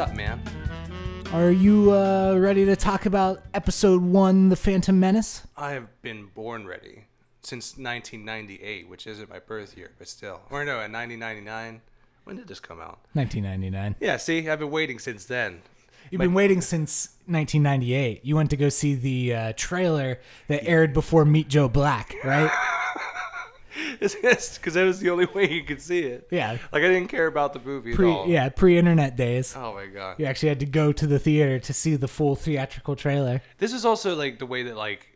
Up, man? Are you uh, ready to talk about episode one, The Phantom Menace? I have been born ready since 1998, which isn't my birth year, but still. Or no, in 1999. When did this come out? 1999. Yeah, see, I've been waiting since then. You've been waiting since 1998. You went to go see the uh, trailer that aired before Meet Joe Black, right? because that was the only way you could see it. Yeah. Like I didn't care about the movie Pre, at all. yeah, pre-internet days. Oh my god. You actually had to go to the theater to see the full theatrical trailer. This is also like the way that like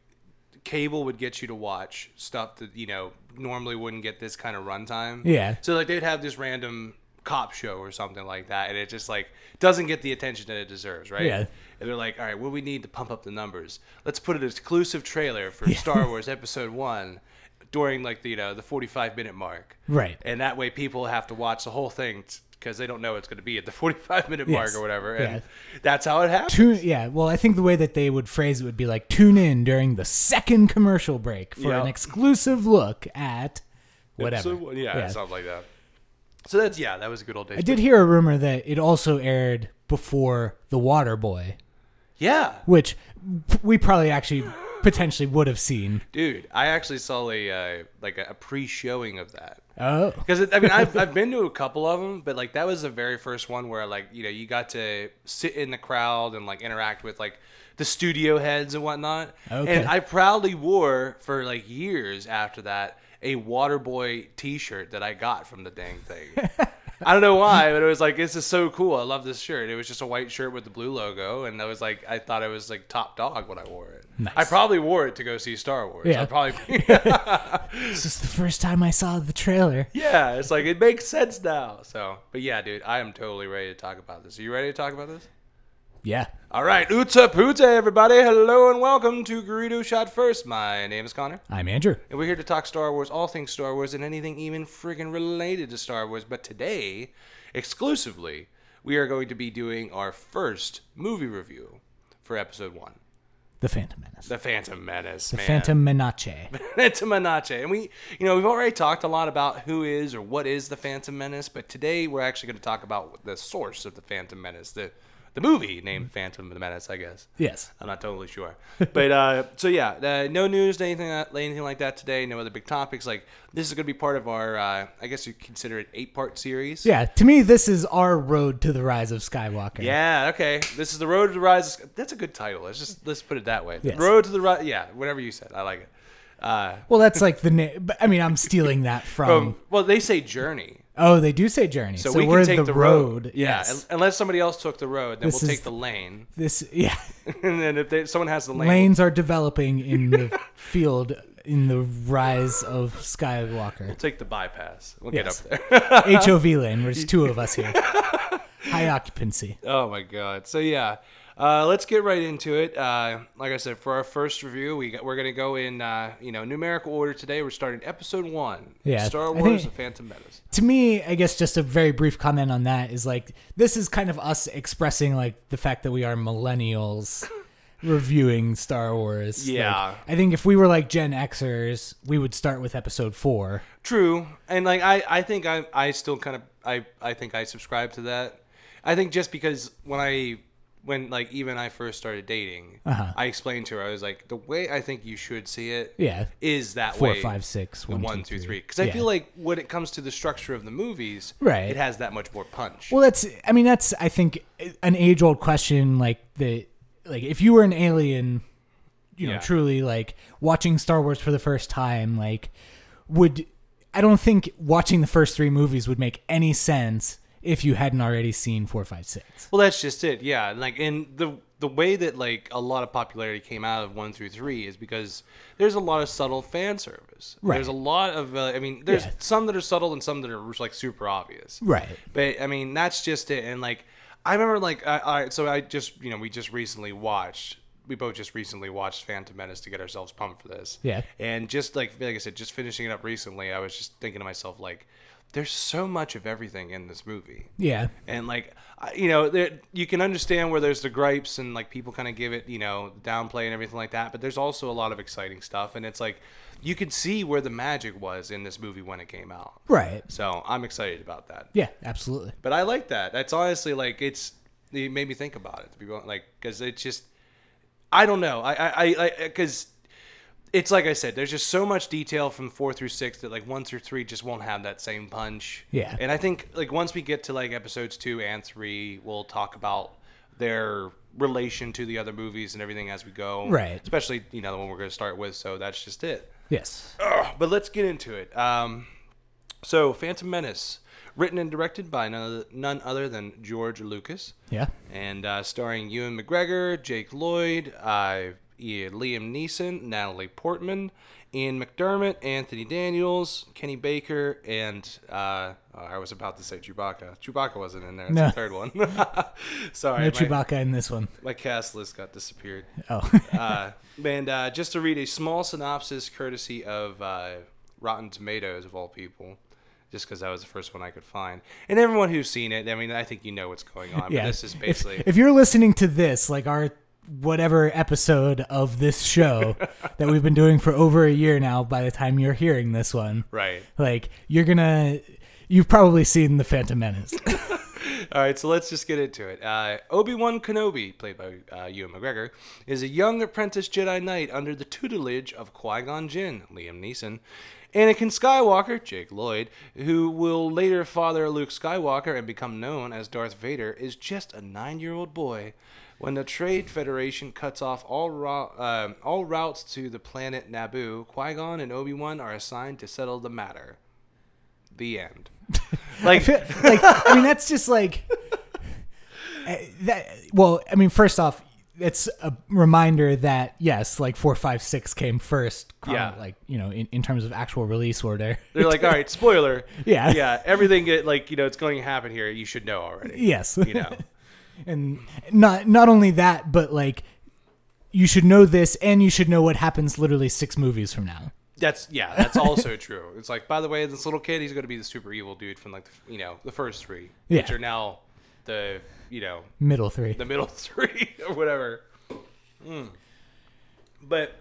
cable would get you to watch stuff that you know normally wouldn't get this kind of runtime. Yeah. So like they'd have this random cop show or something like that, and it just like doesn't get the attention that it deserves, right? Yeah. And they're like, all right, what do we need to pump up the numbers? Let's put an exclusive trailer for Star Wars Episode One during like the you know the 45 minute mark. Right. And that way people have to watch the whole thing because they don't know it's going to be at the 45 minute mark Yes. or whatever. And Yeah. that's how it happens. Tune, yeah, well, I think the way that they would phrase it would be like tune in during the second commercial break for Yeah. an exclusive look at whatever. So, yeah, something like that. So that's yeah, that was a good old day I did hear a rumor that it also aired before The Water Boy, Yeah, which we probably actually potentially would have seen. dude, I actually saw a uh, like a, a pre-showing of that. Oh, Because I mean, I've, I've been to a couple of them, but like that was the very first one where like you know you got to sit in the crowd and like interact with like the studio heads and whatnot. Okay. And I proudly wore for like years after that a Waterboy T-shirt that I got from the dang thing. I don't know why, but it was like this is so cool. I love this shirt. It was just a white shirt with the blue logo, and I was like, I thought it was like top dog when I wore it. Nice. I probably wore it to go see Star Wars. Yeah. I probably. this is the first time I saw the trailer. Yeah, it's like it makes sense now. So, but yeah, dude, I am totally ready to talk about this. Are you ready to talk about this? Yeah. All right, Utsa Puta, everybody. Hello and welcome to Greedo Shot First. My name is Connor, I'm Andrew. and we're here to talk Star Wars, all things Star Wars, and anything even friggin' related to Star Wars. But today, exclusively, we are going to be doing our first movie review for Episode One, The Phantom Menace. The Phantom Menace. The man. Phantom Menace. Phantom Menace. And we, you know, we've already talked a lot about who is or what is the Phantom Menace, but today we're actually going to talk about the source of the Phantom Menace, the the movie named Phantom of the Menace, I guess. Yes. I'm not totally sure, but uh, so yeah, uh, no news, anything, anything like that today. No other big topics. Like this is going to be part of our, uh, I guess you consider it eight part series. Yeah, to me, this is our road to the rise of Skywalker. Yeah. Okay. This is the road to the rise. of- That's a good title. Let's just let's put it that way. Yes. Road to the rise. Yeah. Whatever you said, I like it. Uh, Well, that's like the name. I mean, I'm stealing that from. um, well, they say journey. Oh, they do say journey. So, So, we we're can take the, the, road. road. Yeah, Yes. unless somebody else took the road, then This we'll take the lane. This, yeah. and then if they, someone has the lane, Lanes are developing in the field in the rise of Skywalker. we'll take the bypass. We'll Yes. get up there. HOV lane. There's two of us here. High occupancy. oh my god. So yeah, uh, let's get right into it. Uh, like I said, for our first review, we got, we're gonna go in uh, you know numerical order today. We're starting episode one. Yeah, Star Wars: think- The Phantom Menace. To me, I guess just a very brief comment on that is like this is kind of us expressing like the fact that we are millennials reviewing Star Wars. Like, Yeah. I think if we were like Gen Xers, we would start with episode four. True, and like I, I think I, I still kind of, I, I think I subscribe to that. I think just because when I, when like even I first started dating, Uh-huh. I explained to her I was like, the way I think you should see it Yeah. is that Four, way. five, six, one, one, two, two, three. Because I feel like when it comes to the structure of the movies, Right. it has that much more punch. Well, that's. I mean, that's. I think an age-old question. Like the, like if you were an alien, you know, Yeah. truly like watching Star Wars for the first time, like would. I don't think watching the first three movies would make any sense if you hadn't already seen four, five, six. Well, that's just it. Yeah, like in the the way that like a lot of popularity came out of one through three is because there's a lot of subtle fan service. Right. There's a lot of. Uh, I mean, there's Yeah. some that are subtle and some that are like super obvious. Right. But I mean, that's just it. And like, I remember like, I, right, so I just you know we just recently watched. We both just recently watched Phantom Menace to get ourselves pumped for this. Yeah. And just like like I said, just finishing it up recently, I was just thinking to myself like, there's so much of everything in this movie. Yeah. And like, you know, there, you can understand where there's the gripes and like people kind of give it, you know, downplay and everything like that. But there's also a lot of exciting stuff, and it's like you can see where the magic was in this movie when it came out. Right. So I'm excited about that. Yeah, absolutely. But I like that. That's honestly like it's. It made me think about it to be like because it's just. I don't know. I I I because. It's like I said. There's just so much detail from four through six that like one through three just won't have that same punch. Yeah. And I think like once we get to like episodes two and three, we'll talk about their relation to the other movies and everything as we go. Right. Especially you know the one we're going to start with. So that's just it. Yes. Ugh, but let's get into it. Um, so, Phantom Menace, written and directed by none other, none other than George Lucas, Yeah. and uh, starring Ewan McGregor, Jake Lloyd, uh, Liam Neeson, Natalie Portman, Ian McDiarmid, Anthony Daniels, Kenny Baker, and uh, I was about to say Chewbacca. Chewbacca wasn't in there. It's No. the third one. Sorry, No my, Chewbacca in this one. my cast list got disappeared Oh. uh, and uh, just to read a small synopsis courtesy of uh, Rotten Tomatoes, of all people, just because that was the first one I could find. And everyone who's seen it, I mean, I think you know what's going on. yeah. But this is If- basically. if, you're listening to this, like our whatever episode of this show that we've been doing for over a year now, by the time you're hearing this one, right. like you're gonna, you've probably seen the Phantom Menace. All right, so let's just get into it. Uh, Obi Wan Kenobi, played by uh, Ewan McGregor, is a young apprentice Jedi Knight under the tutelage of Qui Gon Jinn, Liam Neeson, Anakin Skywalker, Jake Lloyd, who will later father Luke Skywalker and become known as Darth Vader, is just a nine-year-old boy. When the Trade Federation cuts off all ro- um all routes to the planet Naboo, Qui Gon and Obi Wan are assigned to settle the matter. The end. Like like I mean that's just like uh, that well I mean first off it's a reminder that yes like 456 came first Yeah. like you know in, in terms of actual release order They're like, all right, spoiler. Yeah. yeah. Everything like you know, it's going to happen here. You should know already. yes You know. and not not only that but like you should know this and you should know what happens literally 6 movies from now That's yeah. That's also true. It's like, by the way, this little kid, he's going to be the super evil dude from like the, you know the first three, which are now the you know middle 3 the middle three or whatever. Mm. But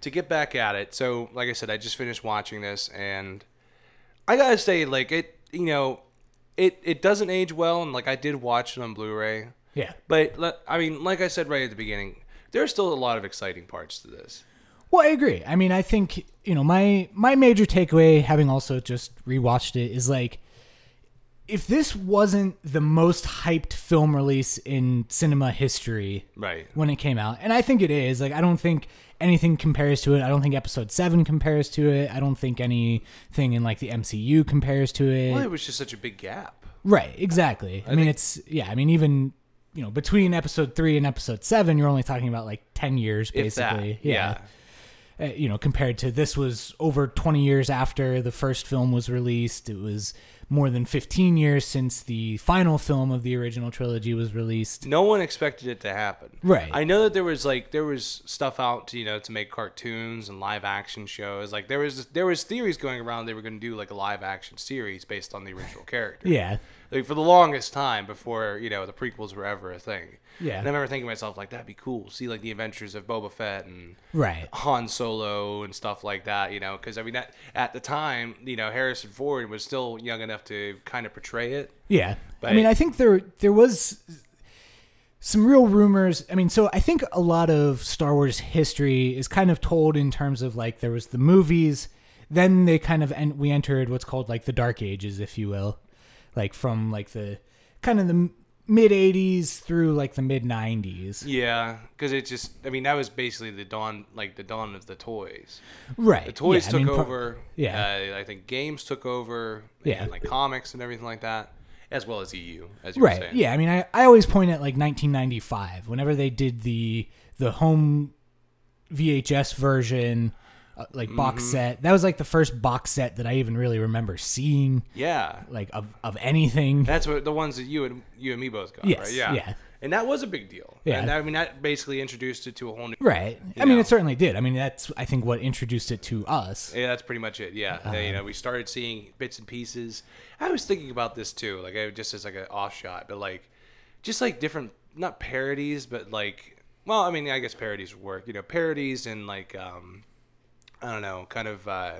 to get back at it, so like I said, I just finished watching this, and I gotta say, like it, you know, it it doesn't age well, and like I did watch it on Blu-ray. yeah But I mean, like I said right at the beginning, there's still a lot of exciting parts to this. Well, I agree. I mean, I think you know my my major takeaway, having also just rewatched it, is like if this wasn't the most hyped film release in cinema history Right. when it came out, and I think it is. Like, I don't think anything compares to it. I don't think Episode Seven compares to it. I don't think anything in like the MCU compares to it. Well, it was just such a big gap. Right, exactly. I, mean, it's yeah. I mean, even you know, between episode three and episode seven, you're only talking about like ten years, If that, basically. yeah. Uh, you know, compared to this was over 20 years after the first film was released. It was more than 15 years since the final film of the original trilogy was released. No one expected it to happen. Right. I know that there was like there was stuff out to you know to make cartoons and live action shows. Like there was there was theories going around they were going to do like a live action series based on the original character. Yeah. Like for the longest time before you know the prequels were ever a thing. Yeah. And I remember thinking to myself like that'd be cool. See like the adventures of Boba Fett and Right. Han Solo and stuff like that, you know, because I mean, that, at the time, you know, Harrison Ford was still young enough to kind of portray it. Yeah. I mean, I think there there was some real rumors. I mean, so I think a lot of Star Wars history is kind of told in terms of like there was the movies, then they kind of and we entered what's called like the dark ages, if you will. Like from like the kind of the mid 80s through like the mid 90s. Yeah, because it just, I mean, that was basically the dawn, like the dawn of the toys. Right. The toys Yeah, I took mean, par- over. yeah. Uh, I think games took over. Yeah. And like comics and everything like that, as well as EU, as you were Right. saying. Yeah. I mean, I, I always point at like 1995 whenever they did the the home VHS version, uh, like box Mm-hmm. set. That was like the first box set that I even really remember seeing, Yeah. like of, of anything. That's what the ones that you and you and me both got, yes. right? Yeah. Yeah. and that was a big deal. Yeah. and that, I mean that basically introduced it to a whole new. Right. I You mean, it certainly did. I mean, that's I think what introduced it to us. Yeah, that's pretty much it. Yeah, Uh-huh. you know, we started seeing bits and pieces. I was thinking about this too, like I, just as like an off shot, but like just like different, not parodies, but like, well, I mean, I guess parodies work. You know, parodies and like, um, I don't know, kind of. Uh,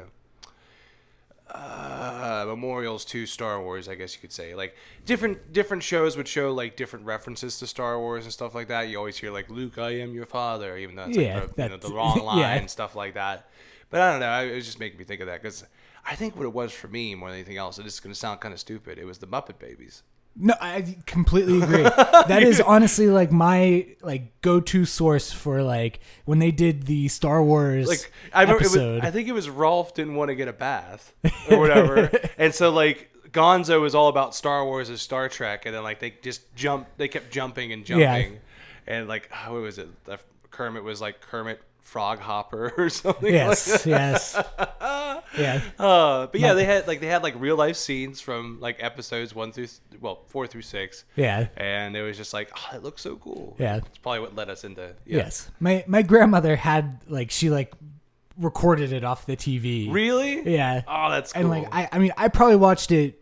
uh, memorials to Star Wars, I guess you could say. Like different different shows would show like different references to Star Wars and stuff like that. You always hear like Luke, I am your father, even though it's Yeah, like the, you know, the wrong line yeah. and stuff like that. But I don't know. It was just making me think of that because I think what it was for me more than anything else, and this is going to sound kind of stupid. It was the Muppet Babies. No, I completely agree. that is honestly like my like go-to source for like when they did the Star Wars Like I remember, it was. I think it was Rowlf didn't want to get a bath or whatever, and so like Gonzo was all about Star Wars and Star Trek, and then like they just jumped, they kept jumping and Yeah. jumping, and like ah, what was it? Kermit was like Kermit Frog Hopper or something. yes, Like that. yes, yeah, Uh, but yeah, they had like they had like real life scenes from like episodes one through well four through six. yeah. and it was just like, oh, it looks so cool. Yeah. it's probably what led us into. Yeah. Yes, my my grandmother had like she like recorded it off the TV. Really? Yeah, Oh, that's cool. and like I I mean I probably watched it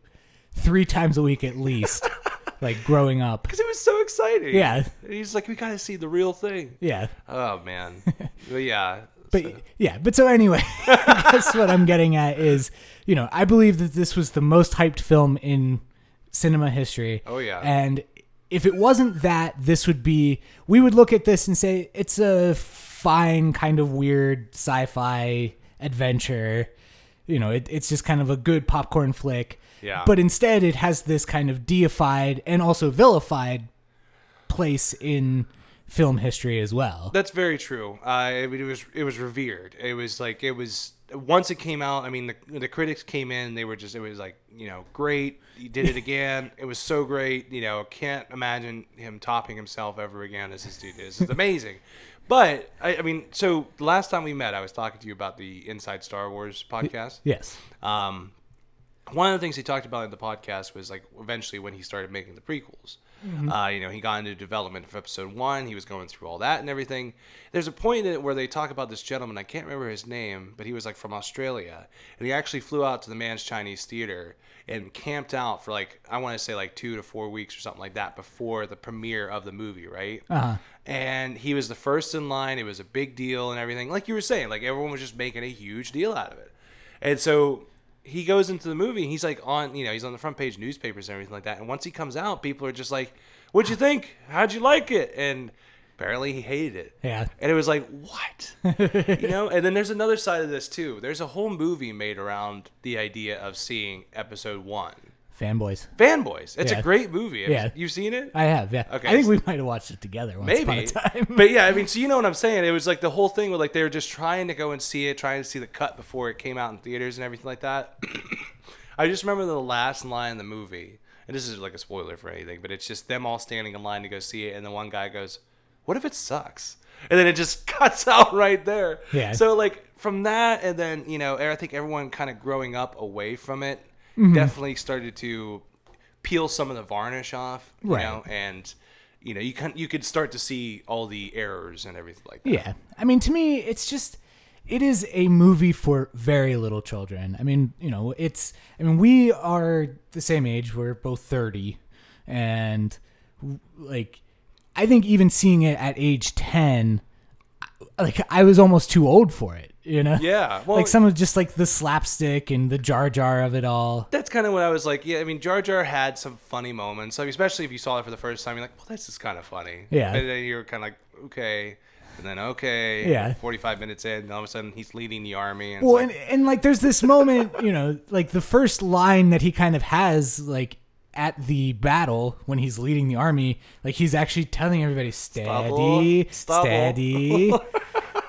three times a week at least, like growing up. because it was so exciting. Yeah. And he's like, we got to see the real thing. Yeah, Oh man. but yeah. but so- yeah, but so anyway, I guess what I'm getting at is, you know, I believe that this was the most hyped film in cinema history. Oh, yeah. And if it wasn't that, this would be we would look at this and say it's a fine kind of weird sci-fi adventure. You know, it, it's just kind of a good popcorn flick. Yeah. But instead, it has this kind of deified and also vilified place in film history as well. That's very true. Uh, I mean, it was it was revered. It was like it was once it came out. I mean, the the critics came in. They were just it was like you know great. He did it again. it was so great. You know, can't imagine him topping himself ever again as this dude is. It's amazing. But I, I mean, so the last time we met, I was talking to you about the Inside Star Wars podcast. Yes. Um, one of the things he talked about in the podcast was like eventually when he started making the prequels. Uh, you know, he got into development of episode one. He was going through all that and everything. There's a point in it where they talk about this gentleman. I can't remember his name, but he was like from Australia, and he actually flew out to the Mann's Chinese Theater and camped out for like I want to say like two to four weeks or something like that before the premiere of the movie, right? Uh-huh. and he was the first in line. It was a big deal and everything. Like you were saying, like everyone was just making a huge deal out of it. And so he goes into the movie and he's like on, you know, he's on the front page newspapers and everything like that. And once he comes out, people are just like, "What'd you think? How'd you like it?" And apparently he hated it. Yeah. And it was like, what? you know? And then there's another side of this too. There's a whole movie made around the idea of seeing episode one. Fanboys. Fanboys. It's Yeah. a great movie. Have Yeah. You've seen it? I have, yeah. Okay, I think we might have watched it together once Maybe. upon a time. but yeah, I mean, so you know what I'm saying? It was like the whole thing where like they were just trying to go and see it, trying to see the cut before it came out in theaters and everything like that. I just remember the last line in the movie, and this is like a spoiler for anything, but it's just them all standing in line to go see it, and the one guy goes, "What if it sucks?" And then it just cuts out right there. Yeah. So like from that, and then you know, er, I think everyone kind of growing up away from it Mm-hmm. definitely started to peel some of the varnish off, you Right. know, and you know, you can you could start to see all the errors and everything like that. Yeah. I mean, to me, it's just, it is a movie for very little children. I mean, you know, it's, I mean, we are the same age. We're both 30. And, like, I think even seeing it at age 10, like, I was almost too old for it, you know? Yeah, well- like, some of just, like, the slapstick and the jar jar of it all. That's kind of what I was like. Yeah, I mean, Jar Jar had some funny moments. Like, especially if you saw it for the first time, you're like, "Well, this is kind of funny." Yeah. And then you're kind of like, "Okay," and then okay. Yeah. 45 minutes in, and all of a sudden he's leading the army. And Well, like, and, and like there's this moment, you know, like the first line that he kind of has, like at the battle when he's leading the army, like he's actually telling everybody, steady, Stubble. steady.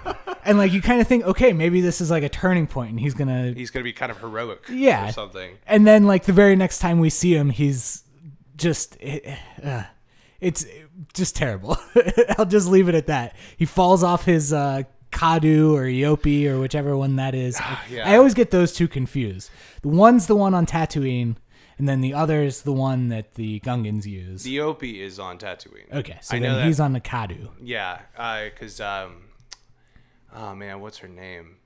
and like you kind of think, okay, maybe this is like a turning point and he's going to. he's gonna be kind of heroic. Yeah. Or something. And then like the very next time we see him, he's just. Uh, it's just terrible. I'll just leave it at that. He falls off his uh, Kaadu or Eopie or whichever one that is. Yeah. I always get those two confused. The one's the one on Tatooine, And then the other is the one that the Gungans use. The Eopie is on Tatooine. okay, so I know then that- he's on the Kaadu. Yeah, because um, oh man, what's her name?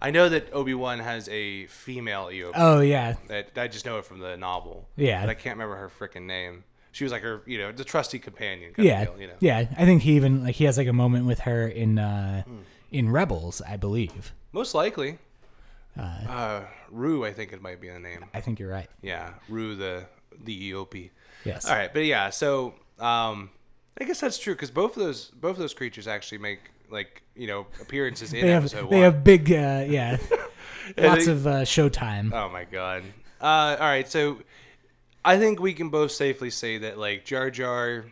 I know that Obi Wan has a female Eopie. Oh yeah, That I just know it from the novel. Yeah. but I can't remember her freaking name. She was like her, you know, the trusty companion. Yeah, deal, you know. yeah. I think he even like he has like a moment with her in uh Hmm. in Rebels, I believe. Most likely. Uh, Rooh, I think it might be the name. I think you're right. Yeah, Rooh the the Eopie. Yes. All right, but yeah, so um, I guess that's true because both of those both of those creatures actually make like you know appearances in They have episode they one. have big uh yeah lots they- of uh, showtime. Oh my god. Uh, all right, so I think we can both safely say that like Jar Jar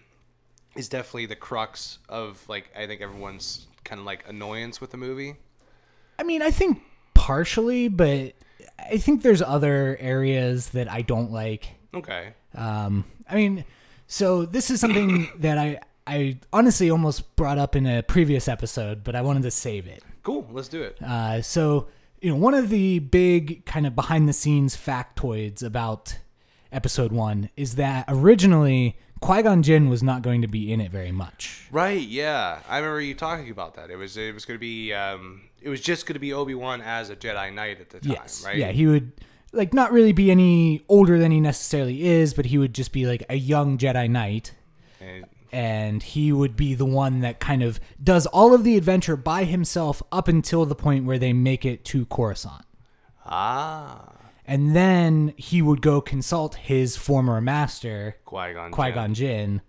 is definitely the crux of like I think everyone's kind of like annoyance with the movie. I mean, I think partially, but I think there's other areas that I don't like. Okay. Um, I mean, so this is something that I I honestly almost brought up in a previous episode, but I wanted to save it. Cool. Let's do it. Uh, so you know, one of the big kind of behind the scenes factoids about episode one is that originally Qui Gon Jinn was not going to be in it very much. Right. Yeah, I remember you talking about that. It was it was going to be um, it was just going to be Obi Wan as a Jedi Knight at the time, Yes. right? Yeah, he would like not really be any older than he necessarily is, but he would just be like a young Jedi Knight. And, And he would be the one that kind of does all of the adventure by himself up until the point where they make it to Coruscant. ah, And then he would go consult his former master, Qui Gon. Jinn.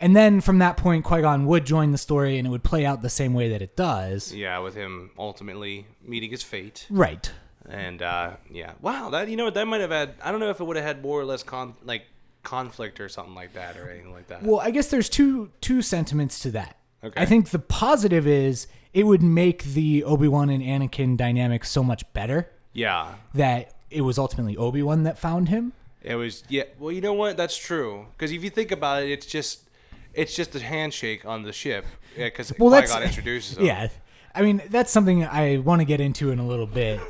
And then from that point, Qui Gon would join the story and it would play out the same way that it does. Yeah, with him ultimately meeting his fate. Right. And uh, yeah, wow, that you know what that might have had. I don't know if it would have had more or less con like conflict or something like that or anything like that. Well, I guess there's two two sentiments to that. Okay. I think the positive is it would make the Obi Wan and Anakin dynamic so much better yeah, that it was ultimately Obi Wan that found him. it was. Yeah, well, you know what? That's true. Because if you think about it, it's just it's just a handshake on the ship. Yeah. Because Well, Qui Gon introduces him. Yeah, I mean that's something I want to get into in a little bit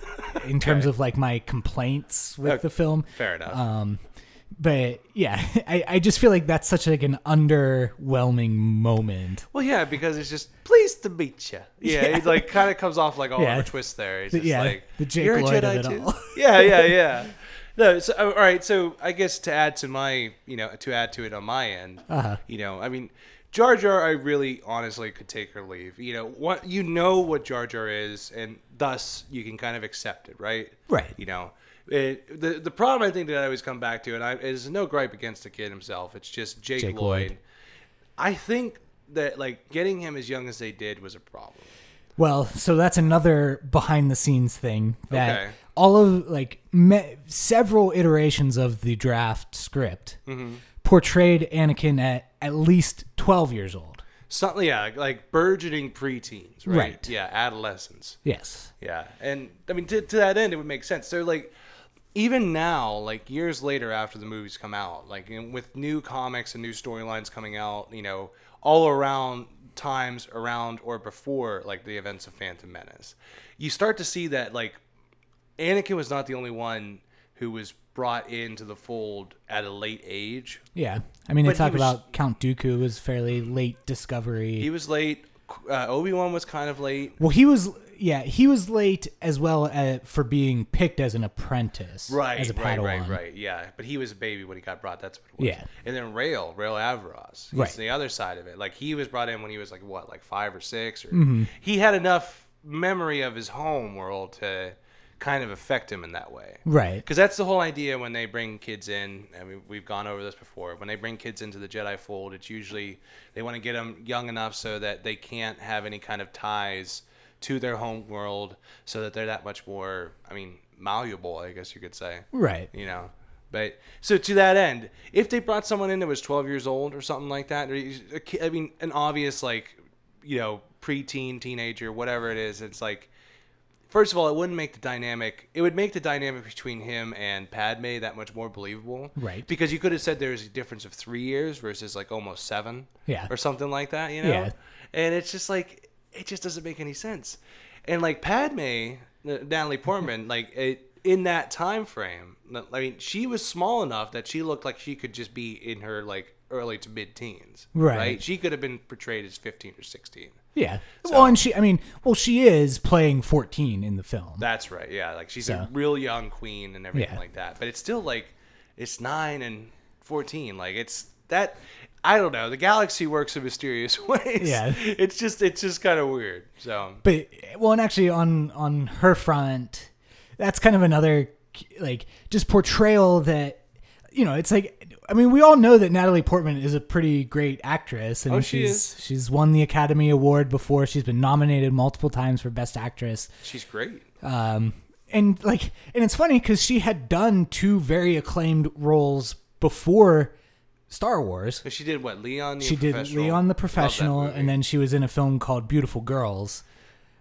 in terms of like my complaints with Okay. the film. fair enough. Um, but yeah, I, I just feel like that's such like an underwhelming moment. Well, yeah, because it's just pleased to meet you. Yeah, Yeah. it like kind of comes off like all Yeah. of a twist there. It's just yeah, like the Jake you're a Lloyd Jedi too. all. yeah, yeah, yeah. No, so all right. So I guess to add to my, you know, to add to it on my end, Uh-huh. you know, I mean, Jar Jar, I really honestly could take or leave. You know, what you know what Jar Jar is, and thus you can kind of accept it, right? Right. You know. It, the the problem I think that I always come back to, and I is no gripe against the kid himself. It's just Jake, Jake Lloyd. Lloyd. I think that like getting him as young as they did was a problem. Well, so that's another behind the scenes thing that Okay. all of like me- several iterations of the draft script Mm-hmm. portrayed Anakin at at least 12 years old. Something, yeah, like burgeoning preteens, right? Right. Yeah, adolescents. Yes. Yeah, and I mean to, to that end, it would make sense. So like, even now, like years later after the movies come out, like with new comics and new storylines coming out, you know, all around times around or before like the events of Phantom Menace, you start to see that like Anakin was not the only one who was brought into the fold at a late age. Yeah. I mean, they But talk was- about Count Dooku was fairly late discovery. He was late. Uh, Obi Wan was kind of late. well, he was yeah, he was late as well as for being picked as an apprentice, Right, as a right, Padawan. right, right. Yeah, but he was a baby when he got brought. That's what it was. Yeah. And then Rael, Rael Averross, he's Right. the other side of it. Like he was brought in when he was like what, like five or six, or Mm-hmm. he had enough memory of his home world to kind of affect him in that way. Right. Because that's the whole idea when they bring kids in. I mean, we've gone over this before. When they bring kids into the Jedi fold, it's usually they want to get them young enough so that they can't have any kind of ties to their home world, so that they're that much more. I mean, malleable, I guess you could say Right. you know. But so to that end, if they brought someone in that was 12 years old or something like that, or a ki- I mean, an obvious like, you know, preteen, teenager, whatever it is, it's like, first of all, it wouldn't make the dynamic. It would make the dynamic between him and Padme that much more believable, Right. Because you could have said there's a difference of three years versus like almost seven, Yeah. or something like that, you know. Yeah. And it's just like it just doesn't make any sense. And like Padme, Natalie Portman, like it, in that time frame, I mean, she was small enough that she looked like she could just be in her like early to mid teens. Right. She could have been portrayed as 15 or 16. Yeah. well, and she, I mean, well, she is playing 14 in the film. That's right. Yeah, like she's So- a real young queen and everything Yeah. like that. But it's still like it's nine and fourteen. Like it's that. I don't know. The galaxy works in mysterious ways. Yeah. It's just it's just kind of weird. So but well, and actually on on her front, that's kind of another like just portrayal that you know, it's like I mean, we all know that Natalie Portman is a pretty great actress, and Oh, she she's she's won the Academy Award before. She's been nominated multiple times for Best Actress. she's great. Um, and like, and it's funny because she had done two very acclaimed roles before Star Wars. But she did what? Leon. The She did Professional? Leon the Professional, and then she was in a film called Beautiful Girls,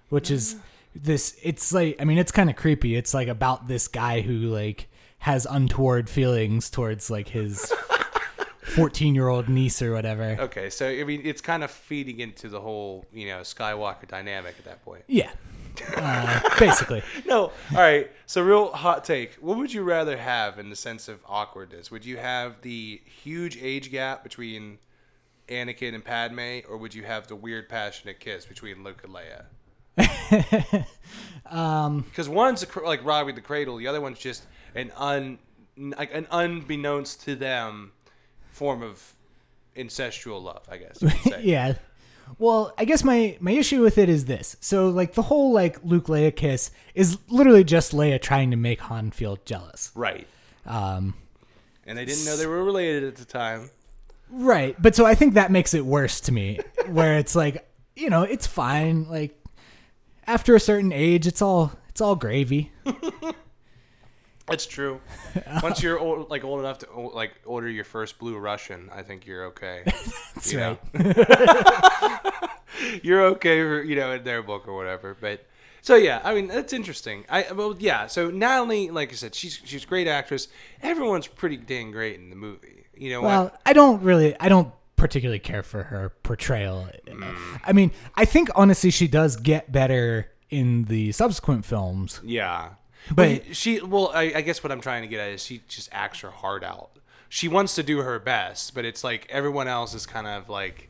which is mm. this. It's like, I mean, it's kind of creepy. It's like about this guy who like has untoward feelings towards like his fourteen-year-old niece or whatever. Okay, so I mean, it's kind of feeding into the whole you know Skywalker dynamic at that point. Yeah, uh, basically. No, all right. So, real hot take. What would you rather have in the sense of awkwardness? Would you have the huge age gap between Anakin and Padme, or would you have the weird passionate kiss between Luke and Leia? Um, Because one's a, cr- like robbing the cradle, the other one's just an un, like an unbeknownst to them form of incestual love. I guess. You could say. yeah. Well, I guess my my issue with it is this. So like the whole like Luke Leia kiss is literally just Leia trying to make Han feel jealous. Right. Um, And they didn't know they were related at the time. right. But so I think that makes it worse to me, where it's like you know it's fine. Like after a certain age, it's all it's all gravy. It's true. Once you're old, like old enough to like order your first blue Russian, I think you're okay. That's you right. you're okay, for, you know, in their book or whatever. But so yeah, I mean that's interesting. I well yeah. So not only like I said, she's she's a great actress. Everyone's pretty dang great in the movie. You know Well, what? I don't really, I don't particularly care for her portrayal. Mm. I mean, I think honestly she does get better in the subsequent films. Yeah. But- she, well, I, I guess what I'm trying to get at is she just acts her heart out. She wants to do her best, but it's like everyone else is kind of like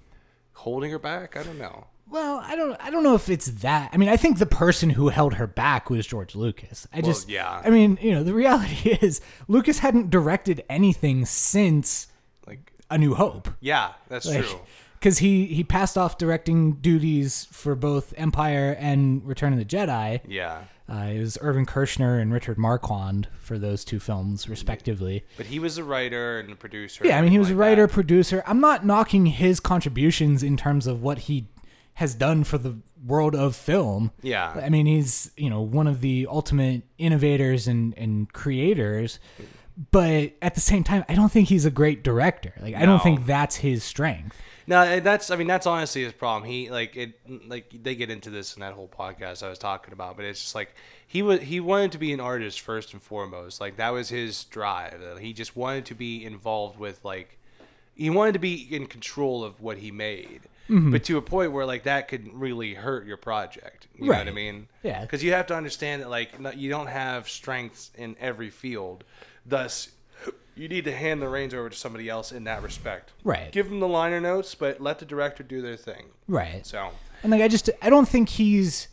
holding her back. I don't know. Well, I don't, I don't know if it's that. I mean, I think the person who held her back was George Lucas. I just, yeah. I mean, you know, the reality is Lucas hadn't directed anything since Like, A New Hope. yeah, that's Like, true. Because he he passed off directing duties for both Empire and Return of the Jedi. Yeah. Uh, it was Irvin Kershner and Richard Marquand for those two films, respectively. But he was a writer and a producer. Yeah, I mean, he was a writer, that. producer. I'm not knocking his contributions in terms of what he has done for the world of film. Yeah. I mean, he's you know one of the ultimate innovators and and creators. But at the same time, I don't think he's a great director. Like, I don't think that's his strength. No, eh, that's I mean that's honestly his problem. He like it like they get into this in that whole podcast I was talking about, but it's just like he was he wanted to be an artist first and foremost. Like that was his drive. Uh, he just wanted to be involved with like he wanted to be in control of what he made. Mm-hmm. But to a point where like that could really hurt your project. You know what I mean? Yeah. Because you have to understand that like you don't have strengths in every field. Thus, you need to hand the reins over to somebody else in that respect Right. give them the liner notes, but let the director do their thing. Right. So And like, I just I don't think he's.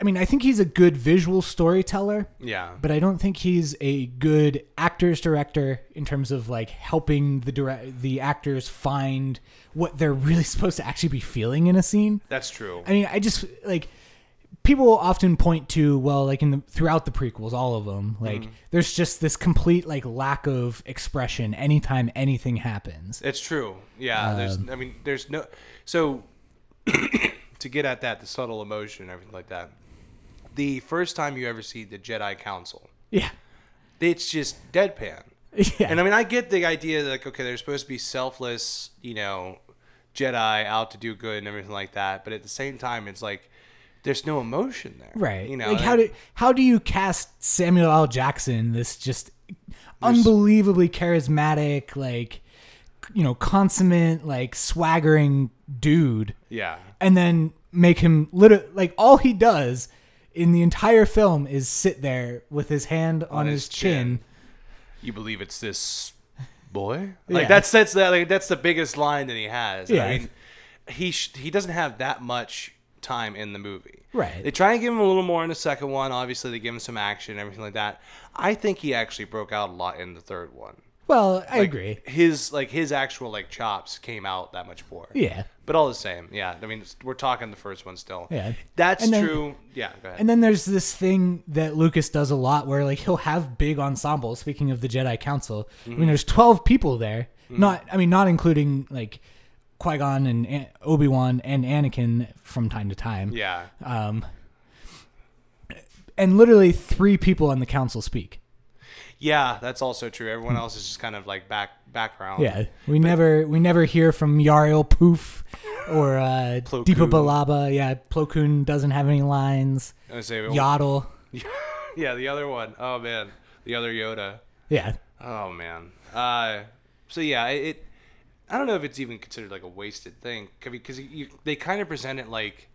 I mean, I think he's a good visual storyteller. yeah, but I don't think he's a good actors director in terms of like helping the direct the actors find what they're really supposed to actually be feeling in a scene. that's true. I mean, I just like people often point to well, like in the throughout the prequels, all of them, like there's just this complete like lack of expression anytime anything happens. It's true. Yeah, there's. Um, I mean, there's no. So to get at that, the subtle emotion and everything like that. The first time you ever see the Jedi Council, Yeah, it's just deadpan. yeah, And I mean, I get the idea that like, okay, they're supposed to be selfless, you know, Jedi out to do good and everything like that. But at the same time, it's like there's no emotion there, right. You know, like how do how do you cast Samuel L. Jackson, this just unbelievably charismatic, like you know, consummate, like swaggering dude, yeah, and then make him literally like all he does in the entire film is sit there with his hand on, his, his chin. chin. You believe it's this boy? Like Yeah. that's that's that like that's the biggest line that he has. Yeah. I mean, he sh- he doesn't have that much time in the movie. Right. They try and give him a little more in the second one. Obviously, they give him some action and everything like that. I think he actually broke out a lot in the third one. Well, I Like, agree. His like his actual like chops came out that much more. Yeah. But all the same, yeah. I mean, we're talking the first one still. Yeah. That's then- true. Yeah. Go ahead. And then there's this thing that Lucas does a lot where like he'll have big ensembles. Speaking of the Jedi Council, I Mm-hmm. mean there's 12 people there. Not I mean not including like Qui-Gon and An- Obi-Wan and Anakin from time to time. yeah. Um and literally 3 people on the council speak. Yeah, that's also true. Everyone else is just kind of like back background. Yeah. We never we never hear from Yarael Poof or uh Plo Depa. Billaba. Yeah, Plo Koon doesn't have any lines. I say, Yaddle. yeah, the other one. Oh man, the other Yoda. Yeah. Oh man. Uh, so yeah, it. I don't know if it's even considered like a wasted thing because you, they kind of present it like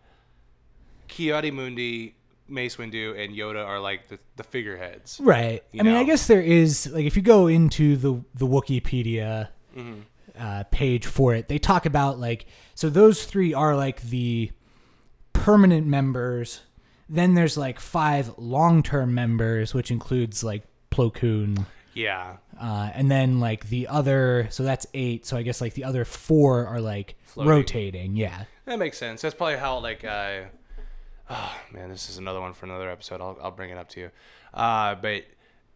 Ki-Adi-Mundi, Mace Windu, and Yoda are like the, the figureheads. Right. I mean, I guess there is like if you go into the the Wikipedia Mm-hmm. uh, page for it, they talk about like so those three are like the permanent members. Then there's like five long term members, which includes like Plo Koon. Yeah. Uh, and then like the other, so that's eight. So I guess like the other four are like Floating. rotating. Yeah. That makes sense. That's probably how like uh oh man, this is another one for another episode. I'll I'll bring it up to you. Uh but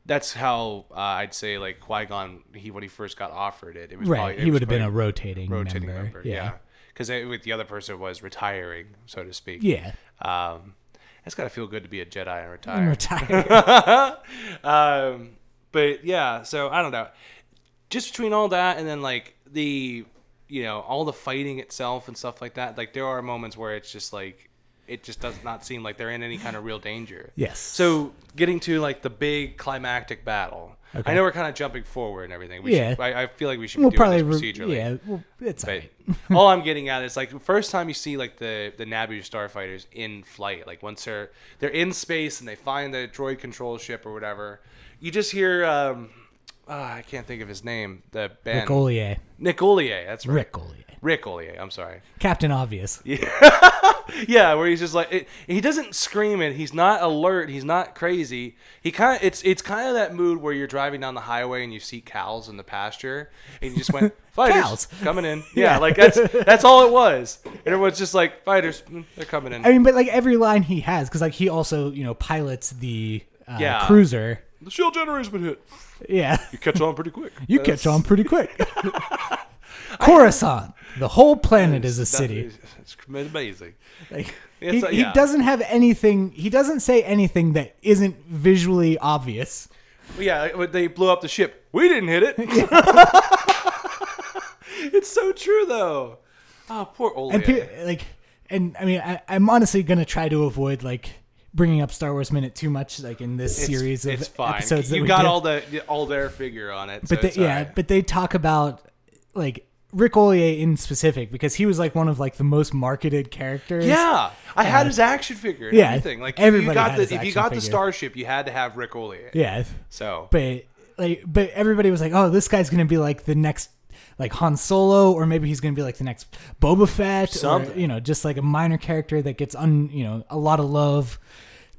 that's how uh, I'd say like Qui Gon he when he first got offered it. It was Right. probably, it he would have been a rotating, rotating member. member. Yeah, because with the other person was retiring, so to speak. Yeah. Um, it's gotta feel good to be a Jedi and I'm retire. um, but yeah, so I don't know. Just between all that and then like the, you know, all the fighting itself and stuff like that. Like there are moments where it's just like, it just does not seem like they're in any kind of real danger. yes. So getting to like the big climactic battle. Okay. I know we're kind of jumping forward and everything. We Yeah. Should, I, I feel like we should we'll be doing probably, this procedurally. yeah, well, it's alright. all I'm getting at is like the first time you see like the the Naboo starfighters in flight, like once they're they're in space and they find the droid control ship or whatever, you just hear um, ah, I can't think of his name, the Ben Ric Olié. Nick Ollier, that's right. Ric Olié. Ric Olié, I'm sorry. Captain Obvious. Yeah, yeah where he's just like it, he doesn't scream it. He's not alert. He's not crazy. He kind of it's it's kind of that mood where you're driving down the highway and you see cows in the pasture and you just went fighters Cows. coming in. Yeah, like that's that's all it was. And everyone's just like fighters, mm, they're coming in. I mean, but like every line he has, because like he also you know pilots the uh, Yeah. cruiser. The shield generator's been hit. Yeah, You catch on pretty quick. you catch on pretty quick. Coruscant, the whole planet is a city. It's amazing. Like, It's he, he yeah. doesn't have anything. He doesn't say anything that isn't visually obvious. Yeah, when they blew up the ship. We didn't hit it. it's so true though. Oh, poor old. And pe- like, and I mean, I, I'm honestly gonna try to avoid like bringing up Star Wars Minute too much, like in this series of it's fine. episodes. You got did. all the all their figure on it. but so they, yeah, alright. but they talk about like Ric Olié in specific because he was like one of like the most marketed characters. yeah, I had uh, his action figure and Yeah, everything. Like if you everybody got the if you got the starship, you had to have Ric Olié. yeah. So But like, but everybody was like, "Oh, this guy's gonna be like the next." Like Han Solo, or maybe he's gonna be like the next Boba Fett, or Something. you know, just like a minor character that gets un, you know, a lot of love.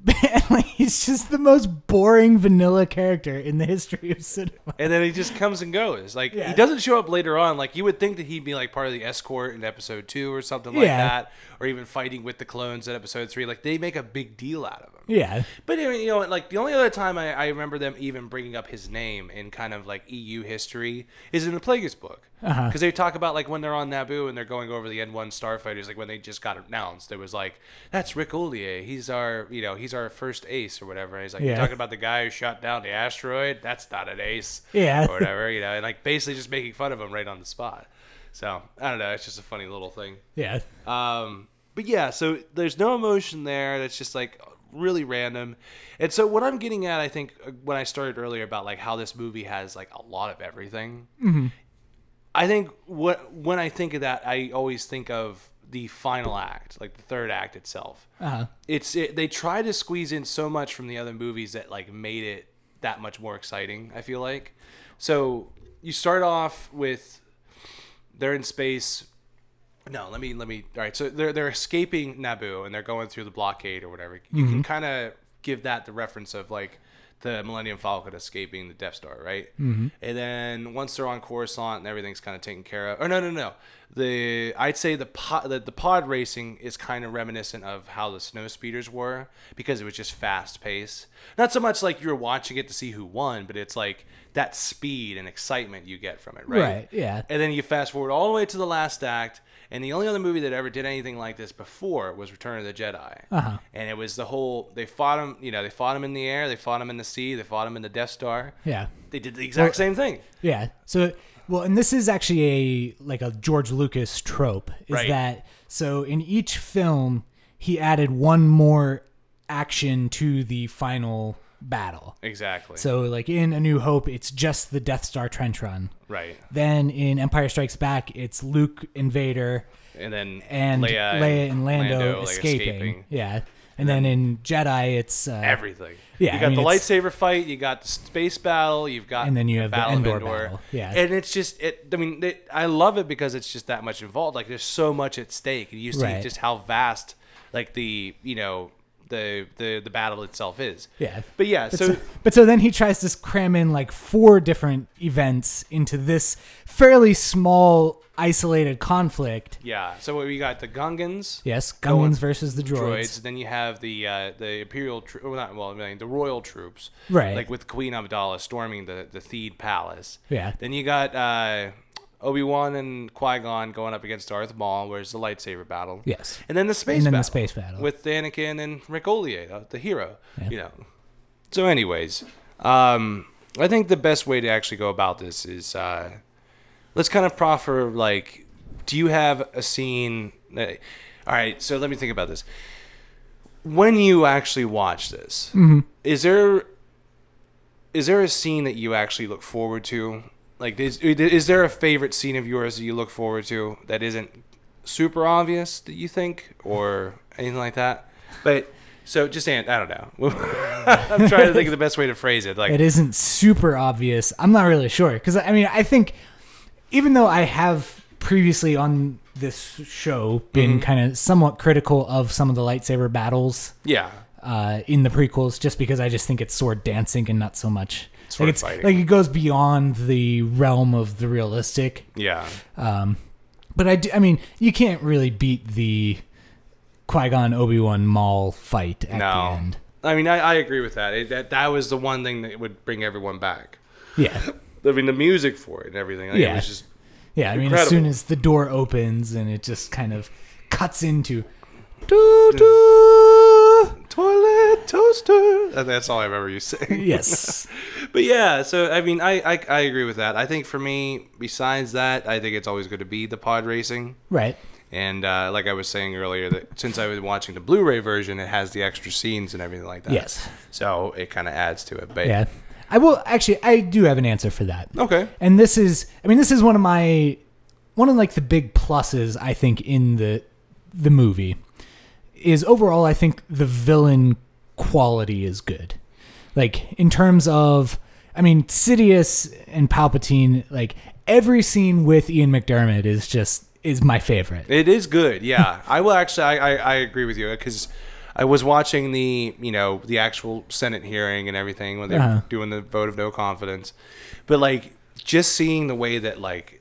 And like, he's just the most boring vanilla character in the history of cinema. and then he just comes and goes. Like Yeah. he doesn't show up later on. Like you would think that he'd be like part of the escort in episode two or something like Yeah. that, or even fighting with the clones in episode three. Like they make a big deal out of him. Yeah, But you know, like the only other time I, I remember them even bringing up his name in kind of like EU history is in the Plagueis book, because Uh-huh. they talk about like when they're on Naboo and they're going over the N1 starfighters, like when they just got announced, it was like that's Ric Olié. He's our, you know, he's our first ace or whatever. And he's like, Yeah. you're talking about the guy who shot down the asteroid. That's not an ace, Yeah. or whatever, you know, and like basically just making fun of him right on the spot. So I don't know. It's just a funny little thing. yeah, Um, but yeah, so there's no emotion there. That's just like really random. And so what I'm getting at, I think, uh, when I started earlier about like how this movie has like a lot of everything. I think what when I think of that, I always think of the final act, like the third act itself. Uh-huh. It's it, they try to squeeze in so much from the other movies that like made it that much more exciting. I feel like. So you start off with they're in space. No, let me let me. All right, so they're they're escaping Naboo and they're going through the blockade or whatever. You can kind of give that the reference of like the Millennium Falcon escaping the Death Star, right? Mm-hmm. And then once they're on Coruscant and everything's kind of taken care of. Or no, no, no. The I'd say the pod the, the pod racing is kind of reminiscent of how the snow speeders were because it was just fast pace. Not so much like you're watching it to see who won, but it's like that speed and excitement you get from it, right? Right, yeah. And then you fast forward all the way to the last act, and the only other movie that ever did anything like this before was Return of the Jedi. Uh-huh. And it was the whole they fought him, you know, they fought him in the air, they fought him in the sea, they fought him in the Death Star. Yeah. They did the exact same thing. Yeah. So well, and this is actually a like a George Lucas trope is Right. that so in each film he added one more action to the final battle. Exactly. So like in A New Hope it's just the Death Star trench run. right. Then in Empire Strikes Back it's Luke and Vader And then and Leia, and Lando, like, escaping. Yeah. And then in Jedi it's uh, everything. Yeah, you I got mean, the lightsaber fight, you got the space battle, you've got And then you have the battle of Endor battle, yeah. and it's just it. I mean, it, I love it because it's just that much involved. Like there's so much at stake, and you see Right. just how vast, like the you know the the the battle itself is. Yeah. But yeah, But so, so, but so then he tries to cram in like four different events into this fairly small, isolated conflict. yeah, so we got the Gungans. Yes, Going- Gungans versus the droids. Droids. Then you have the uh, the imperial, tro- well, not well, I mean, the royal troops, Right. Like with Queen Amidala storming the the Theed Palace. Yeah. Then you got uh, Obi Wan and Qui Gon going up against Darth Maul, where's the lightsaber battle. Yes. And then the space And then the space battle. with Anakin and Ric Olié, the, hero. You know. So, anyways, um, I think the best way to actually go about this is uh, let's kind of proffer like, do you have a scene? That, all right, so let me think about this. When you actually watch this, Mm-hmm. is there is there a scene that you actually look forward to? Like, is, is there a favorite scene of yours that you look forward to that isn't super obvious that you think, or anything like that? But so just saying, I don't know. I'm trying to think of the best way to phrase it. Like, It isn't super obvious. I'm not really sure because I mean I think even though I have previously on this show been Mm-hmm. kind of somewhat critical of some of the lightsaber battles yeah, uh, in the prequels, just because I just think it's sword dancing and not so much. Sword like it's fighting. like it goes beyond the realm of the realistic. yeah, Um, but I, do, I mean, you can't really beat the Qui Gon Obi Wan Maul fight at the end. I mean, I, I agree with that. It, that. That was the one thing that would bring everyone back. Yeah, I mean, the music for it and everything. Like, Yeah. It was just yeah. I mean, as soon as the door opens and it just kind of cuts into. Doo, doo. Toilet toaster. That- That's all I remember you saying. Yes. But yeah, so I mean, I, I I agree with that. I think for me, besides that, I think it's always going to be the pod racing. Right. And uh, like I was saying earlier, that since I was watching the Blu-ray version, it has the extra scenes and everything like that. Yes. So it kind of adds to it. But Yeah. I will actually. I do have an answer for that. Okay. And this is, I mean, this is one of my, one of like the big pluses I think in the, the movie, is overall I think the villain quality is good, like in terms of, I mean, Sidious and Palpatine, like every scene with Ian McDiarmid is just is my favorite. It is good, yeah. I will actually, I, I, I agree with you because I was watching the, you know, the actual Senate hearing and everything when they Uh-huh. were doing the vote of no confidence, but like just seeing the way that like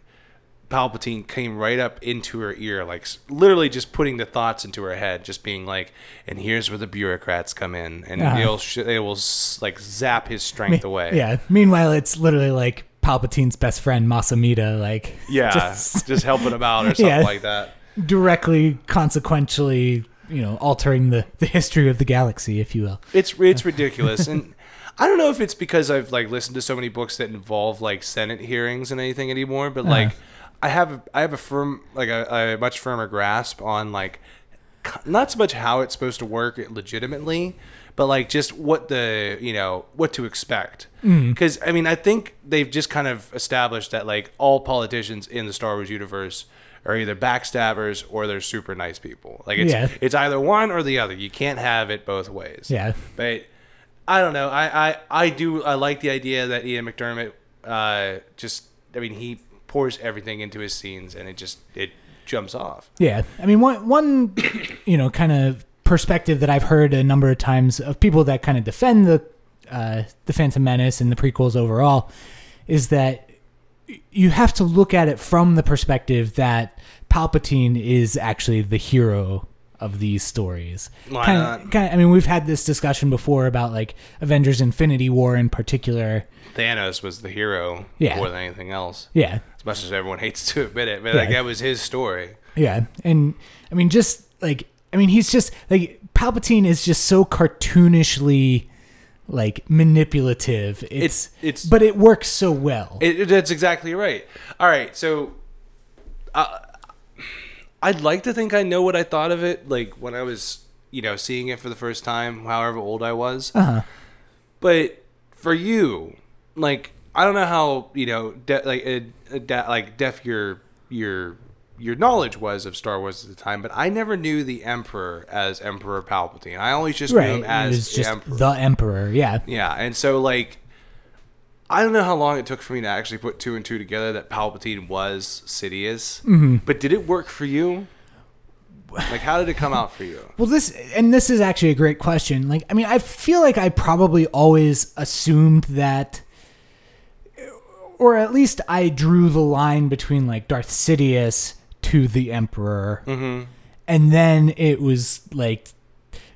Palpatine came right up into her ear, like literally just putting the thoughts into her head, just being like, "And here's where the bureaucrats come in, and Uh-huh. they'll sh- they will s- like zap his strength away." Yeah. Meanwhile, it's literally like Palpatine's best friend Mas Amedda, like yeah, just just, helping him out or something Yeah. like that. directly, consequentially, you know, altering the the history of the galaxy, if you will. It's it's ridiculous, and I don't know if it's because I've like listened to so many books that involve like Senate hearings and anything anymore, but like I have a, I have a firm like a, a much firmer grasp on like not so much how it's supposed to work legitimately, but like just what the you know what to expect. Because I mean, I think they've just kind of established that like all politicians in the Star Wars universe are either backstabbers or they're super nice people. Like it's Yeah. it's either one or the other. You can't have it both ways. Yeah. But I don't know. I I, I do I like the idea that Ian McDiarmid uh just I mean he pours everything into his scenes and it just it jumps off. Yeah, I mean one one you know kind of perspective that I've heard a number of times of people that kind of defend the uh, the Phantom Menace and the prequels overall is that you have to look at it from the perspective that Palpatine is actually the hero of these stories. Why kind not? Kind of, I mean, we've had this discussion before about like Avengers: Infinity War in particular. Thanos was the hero Yeah. more than anything else. Yeah, As much as everyone hates to admit it, but like that was his story. Yeah, and I mean, just like I mean, he's just like Palpatine is just so cartoonishly like manipulative. It's It's- it's- but it works so well. It, it- that's exactly right. All right, so uh, I'd like to think I know what I thought of it, like when I was, you know, seeing it for the first time, however old I was. uh-huh. But for you, like I don't know how you know, de- like uh, de- like deaf your your your knowledge was of Star Wars at the time, but I never knew the Emperor as Emperor Palpatine. I always just knew him as the Emperor. the Emperor. Yeah, Yeah, and so like I don't know how long it took for me to actually put two and two together that Palpatine was Sidious. Mm-hmm. But did it work for you? Like how did it come out for you? Well, this and this is actually a great question. Like, I mean, I feel like I probably always assumed that, or at least I drew the line between like Darth Sidious to the Emperor, Mm-hmm. and then it was like,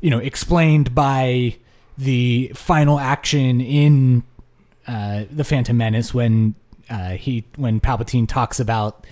you know, explained by the final action in uh, the Phantom Menace when uh, he when Palpatine talks about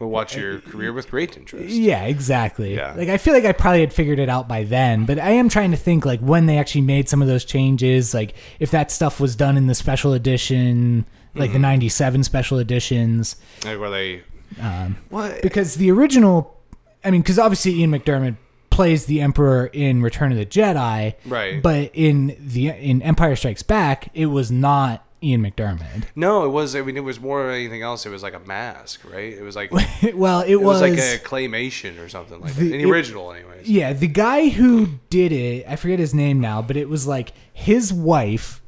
We'll watch your career with great interest. yeah, exactly. Yeah. Like I feel like I probably had figured it out by then, but I am trying to think like when they actually made some of those changes, like if that stuff was done in the special edition, like Mm-hmm. the 97 special editions Like were they um, what? because the original I mean cuz obviously Ian McDiarmid plays the emperor in Return of the Jedi, Right. But in the in Empire Strikes Back, it was not Ian McDiarmid. No, it was. I mean, it was more than anything else. It was like a mask, right? It was like well, it, was, was, like a claymation or something like The- that. In it- the original, anyways. Yeah, the guy who did it, I forget his name now, but it was like his wife,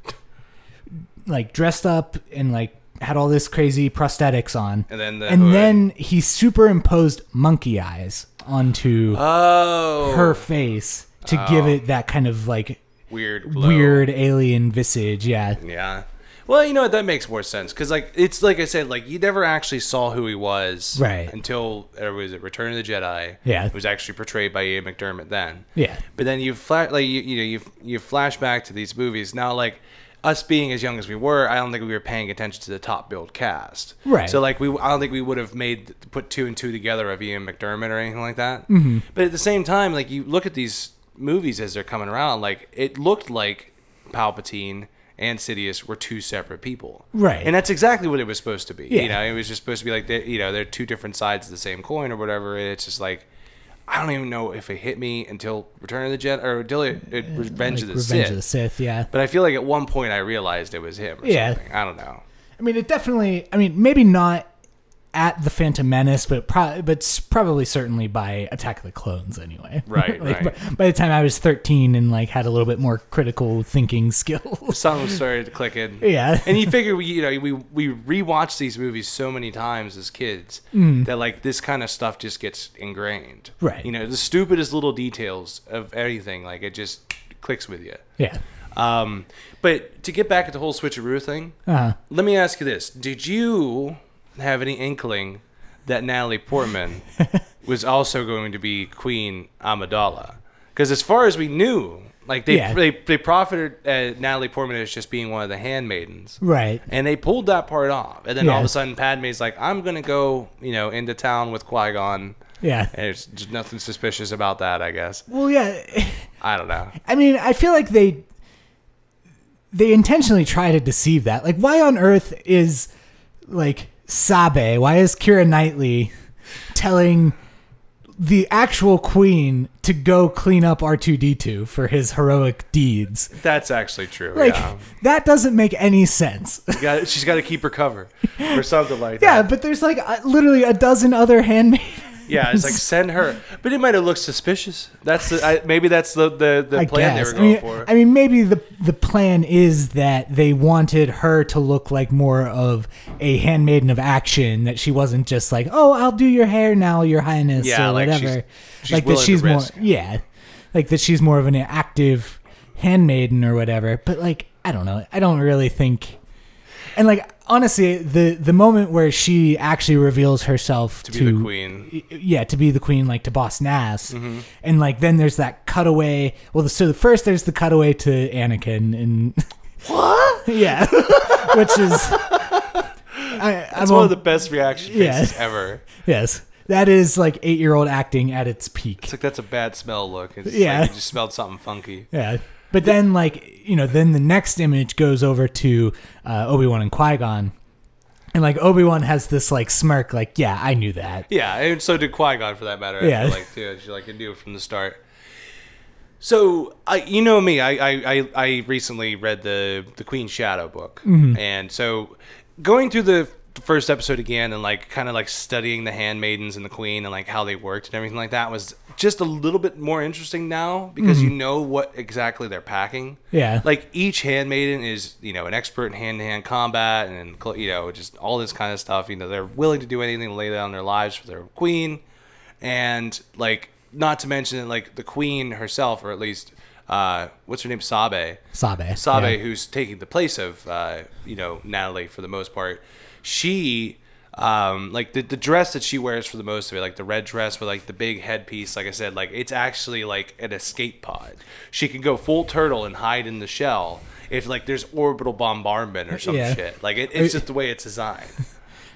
like dressed up and like had all this crazy prosthetics on, And then the and hood. then he superimposed monkey eyes onto oh, her face to give Oh. it that kind of like weird, glow. weird alien visage. Yeah, Yeah. Well, you know what? That makes more sense because, like, it's like I said, like you never actually saw who he was, Right. Until there was it Return of the Jedi. Yeah. it was actually portrayed by Ian McDiarmid then. yeah, But then you flash, like you, you know, you you flash back to these movies now, like. Us being as young as we were, I don't think we were paying attention to the top build cast. Right. So like we, I don't think we would have made put two and two together of Ian McDiarmid or anything like that. Mm-hmm. But at the same time, like you look at these movies as they're coming around, like it looked like Palpatine and Sidious were two separate people. Right. And that's exactly what it was supposed to be. Yeah. You know, it was just supposed to be like they, you know they're two different sides of the same coin or whatever. It's just like I don't even know if it hit me until Return of the Jedi or until it, it uh, Revenge of like the Revenge Sith. of the Sith. Yeah, But I feel like at one point I realized it was him. Or Yeah. Something. I don't know. I mean, it definitely. I mean, maybe not at the Phantom Menace, but pro- but probably certainly by Attack of the Clones anyway. Right, like, right. By, by the time I was thirteen and like had a little bit more critical thinking skills. Something started clicking. yeah. and you figure we you know we we rewatch these movies so many times as kids mm. that like this kind of stuff just gets ingrained Right. you know the stupidest little details of anything like it just clicks with you yeah. um but to get back at the whole switcheroo thing uh-huh. let me ask you this did you have any inkling that natalie portman was also going to be queen amidala because as far as we knew like they Yeah. they, they profited uh, natalie portman as just being one of the handmaidens right. and they pulled that part off. And then all of a sudden, Padme's like, "I'm gonna go, you know, into town with Qui Gon," Yeah. and there's just nothing suspicious about that, I guess. Well, yeah. I don't know. I mean, I feel like they they intentionally try to deceive that. Like, why on earth is like Sabe? Why is Kira Knightley telling the actual queen to go clean up R2D2 for his heroic deeds. That's actually true. Like yeah. that doesn't make any sense. Got- she's got to keep her cover or something like yeah, that. Yeah, but there's like literally a dozen other handmaids. Yeah, it's like send her, but it might have looked suspicious. That's the, I, maybe that's the the, the I plan guess. they I were going mean, for. I mean, maybe the the plan is that they wanted her to look like more of a handmaiden of action. That she wasn't just like, "Oh, I'll do your hair now, Your Highness," Yeah, or like whatever. she's like that she's more, yeah, like that she's more of an active handmaiden or whatever. But like, I don't know. I don't really think. And like honestly, the the moment where she actually reveals herself to to, be the queen. yeah, to be the queen, like to boss Nass, Mm-hmm. and like then there's that cutaway. Well, so the first there's the cutaway to Anakin, and What? yeah, which is I, I That's one of the best reaction Yeah. faces ever. yes, that is like eight year old acting at its peak. It's like that's a bad smell look. It's Yeah. like you just smelled something funky. Yeah. But then, like, you know, then the next image goes over to uh, Obi Wan and Qui Gon. And, like, Obi Wan has this, like, smirk, like, yeah, I knew that. Yeah, and so did Qui Gon for that matter. I Yeah. feel like too. She like knew it from the start. So I, you know me, I, I, I, I recently read the the Queen Shadow book, Mm-hmm. and so going through the first episode again and like kind of like studying the handmaidens and the queen and like how they worked and everything like that was just a little bit more interesting now because you know what exactly they're packing. Mm-hmm. Yeah. Like each handmaiden is, you know, an expert in hand-to-hand combat and you know, just all this kind of stuff. You know, they're willing to do anything to lay down their lives for their queen, and like not to mention like the queen herself, or at least uh, what's her name, Sabe. Sabe. Sabe, Yeah. who's taking the place of uh, you know Natalie for the most part. She um, like the, the dress that she wears for the most of it, like the red dress with like the big headpiece. Like I said, like it's actually like an escape pod. She can go full turtle and hide in the shell if like there's orbital bombardment or some Yeah. shit. Like it, it's just the way it's designed.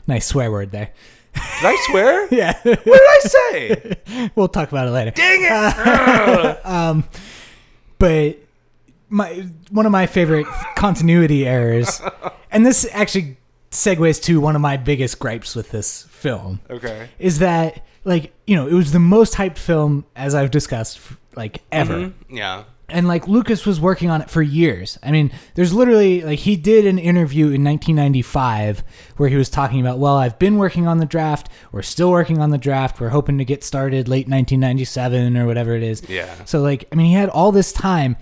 Nice swear word there. Did I swear? Yeah. What did I say? we'll talk about it later. Dang it! Um, but my one of my favorite continuity errors, and this actually segues to one of my biggest gripes with this film, okay. is that like you know it was the most hyped film as I've discussed like ever. Mhm. Yeah. And like Lucas was working on it for years. I mean, there's literally like he did an interview in 1995 where he was talking about, well, I've been working on the draft. We're still working on the draft. We're hoping to get started late 1997 or whatever it is. Yeah. So like, I mean, he had all this time,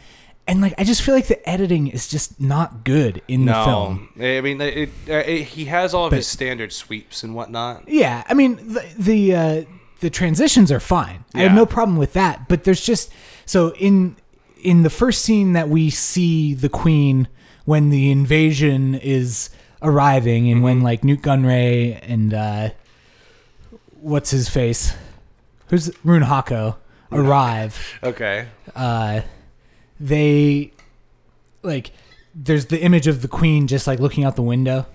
and like, I just feel like the editing is just not good in the film. No, I mean, it, it, it, he has all of But- his standard sweeps and whatnot. Yeah, I mean the the uh, the transitions are fine. I have no problem with that. But there's just so in in the first scene that we see the queen when the invasion is arriving, and Mm-hmm. when like Nute Gunray and uh, what's his face, who's Rune Haako arrive Okay. uh, they like there's the image of the queen just like looking out the window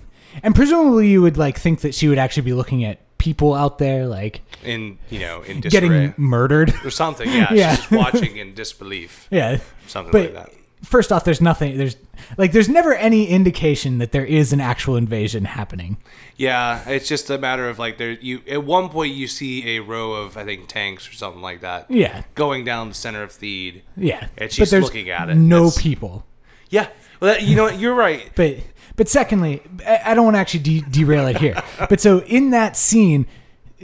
and presumably you would like think that she would actually be looking at people out there like In you know in disarray getting murdered or something. Yeah. Yeah. She's just watching in disbelief. yeah Something but like that. First off there's nothing there's like there's never any indication that there is an actual invasion happening Yeah, it's just a matter of like there. You at one point you see a row of I think tanks or something like that. yeah Going down the center of Theed. yeah And she's looking at it. no That's- people Yeah. Well, that, you know what? You're right. But but secondly, I I don't want to actually de- derail it here. But so in that scene,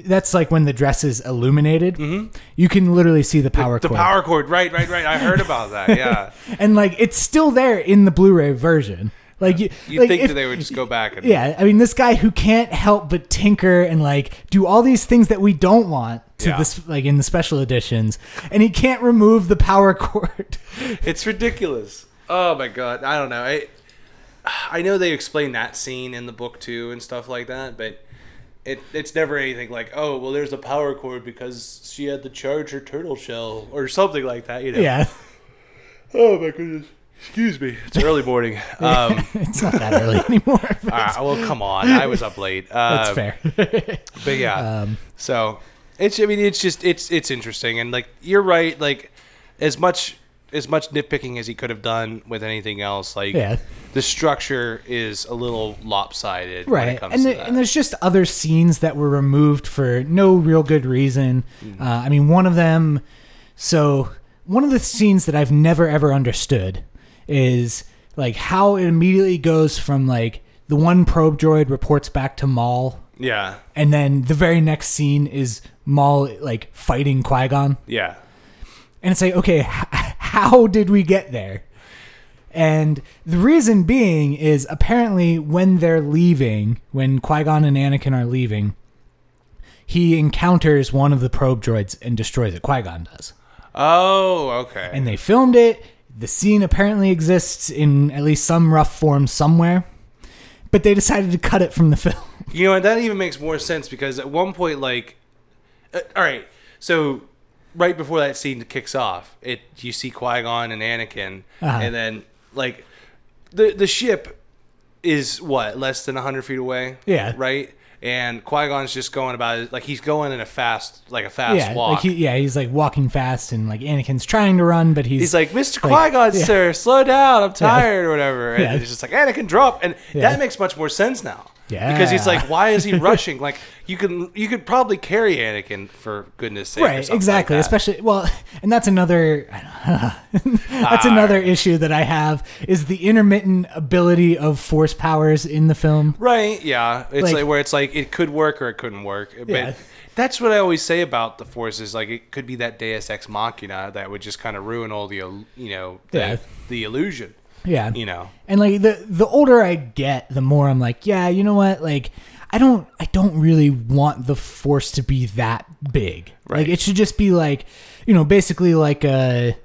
that's like when the dress is illuminated. You can literally see the power Mm-hmm. The cord, power cord. Right. Right. Right. I heard about that. Yeah. and like it's still there in the Blu-ray version. Like you, You'd like, think if- that they would just go back and Yeah, I mean, this guy who can't help but tinker and like do all these things that we don't want to Yeah. this, like in the special editions, and he can't remove the power cord. It's ridiculous. Oh my god, I don't know. I I know they explain that scene in the book too and stuff like that, but it it's never anything like, oh well, there's a power cord because she had to charge her turtle shell or something like that. You know? yeah, Oh my goodness. Excuse me. It's early morning. Um, it's not that early anymore. ah, well, come on. I was up late. That's Um, fair. But yeah. Um, So it's I mean it's just it's it's interesting and like you're right like as much as much nitpicking as he could have done with anything else like Yeah. the structure is a little lopsided when it right. comes and, to the, and there's just other scenes that were removed for no real good reason. Mm-hmm. uh, i mean one of them so one of the scenes that i've never ever understood is like how it immediately goes from like the one probe droid reports back to maul. Yeah, and then the very next scene is maul like fighting qui-gon. Yeah, and it's like, okay, h- how did we get there? And the reason being is apparently when they're leaving, when Qui Gon and Anakin are leaving, he encounters one of the probe droids and destroys it. Qui Gon does. Oh, okay. And they filmed it. The scene apparently exists in at least some rough form somewhere, but they decided to cut it from the film. You know, and that even makes more sense because at one point, like, uh, all right, so right before that scene kicks off, it you see Qui Gon and Anakin, Uh-huh. and then like the the ship is what less than hundred feet away. Yeah. Right. And Qui Gon's just going about it like he's going in a fast, like a fast yeah, walk. like he, yeah, he's like walking fast, and like Anakin's trying to run, but he's He's like, Mr. like, Qui Gon, yeah. sir, slow down. I'm tired or whatever. And Yeah. it's just like, Anakin, drop. And Yeah. that makes much more sense now. Yeah. Because he's like, why is he rushing? Like, you can you could probably carry Anakin for goodness sake. right exactly like especially well and that's another that's Ah. another issue that i have is the intermittent ability of force powers in the film Right, yeah. It's like, Like- where it's like it could work or it couldn't work. But Yeah. that's what I always say about the Force is like it could be that Deus Ex Machina that would just kind of ruin all the you know the, Yeah. the illusion. Yeah You know. and like the the older i get the more i'm like yeah you know what like i don't i don't really want the force to be that big Right. like it should just be like you know basically like a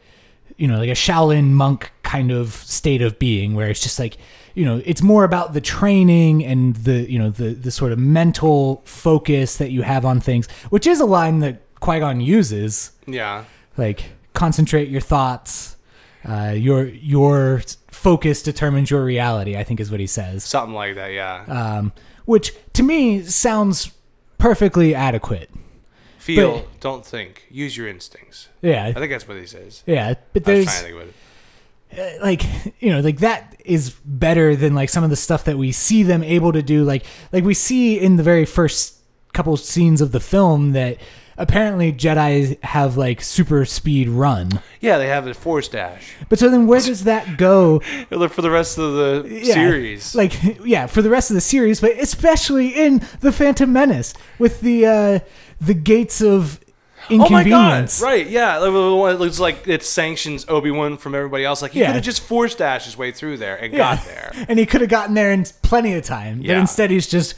you know like a shaolin monk kind of state of being where it's just like you know it's more about the training and the you know the the sort of mental focus that you have on things which is a line that qui-gon uses Yeah. like concentrate your thoughts uh, your your focus determines your reality i think is what he says Something like that, yeah. um, which to me sounds perfectly adequate Feel, but- don't think. Use your instincts. yeah I think that's what he says. yeah but I was there's trying to think of it. uh, like you know like that is better than like some of the stuff that we see them able to do like like we see in the very first couple scenes of the film that apparently jedi have like super speed run Yeah, they have a force dash. but so then where does that go Look for the rest of the Yeah, series. Like, yeah, for the rest of the series, but especially in the Phantom Menace with the uh, the gates of Oh my god! Right? Yeah, like, the one that looks like it sanctions Obi Wan from everybody else. Like he Yeah. could have just force dashed his way through there and Yeah. got there. and he could have gotten there in plenty of time. But instead, he's just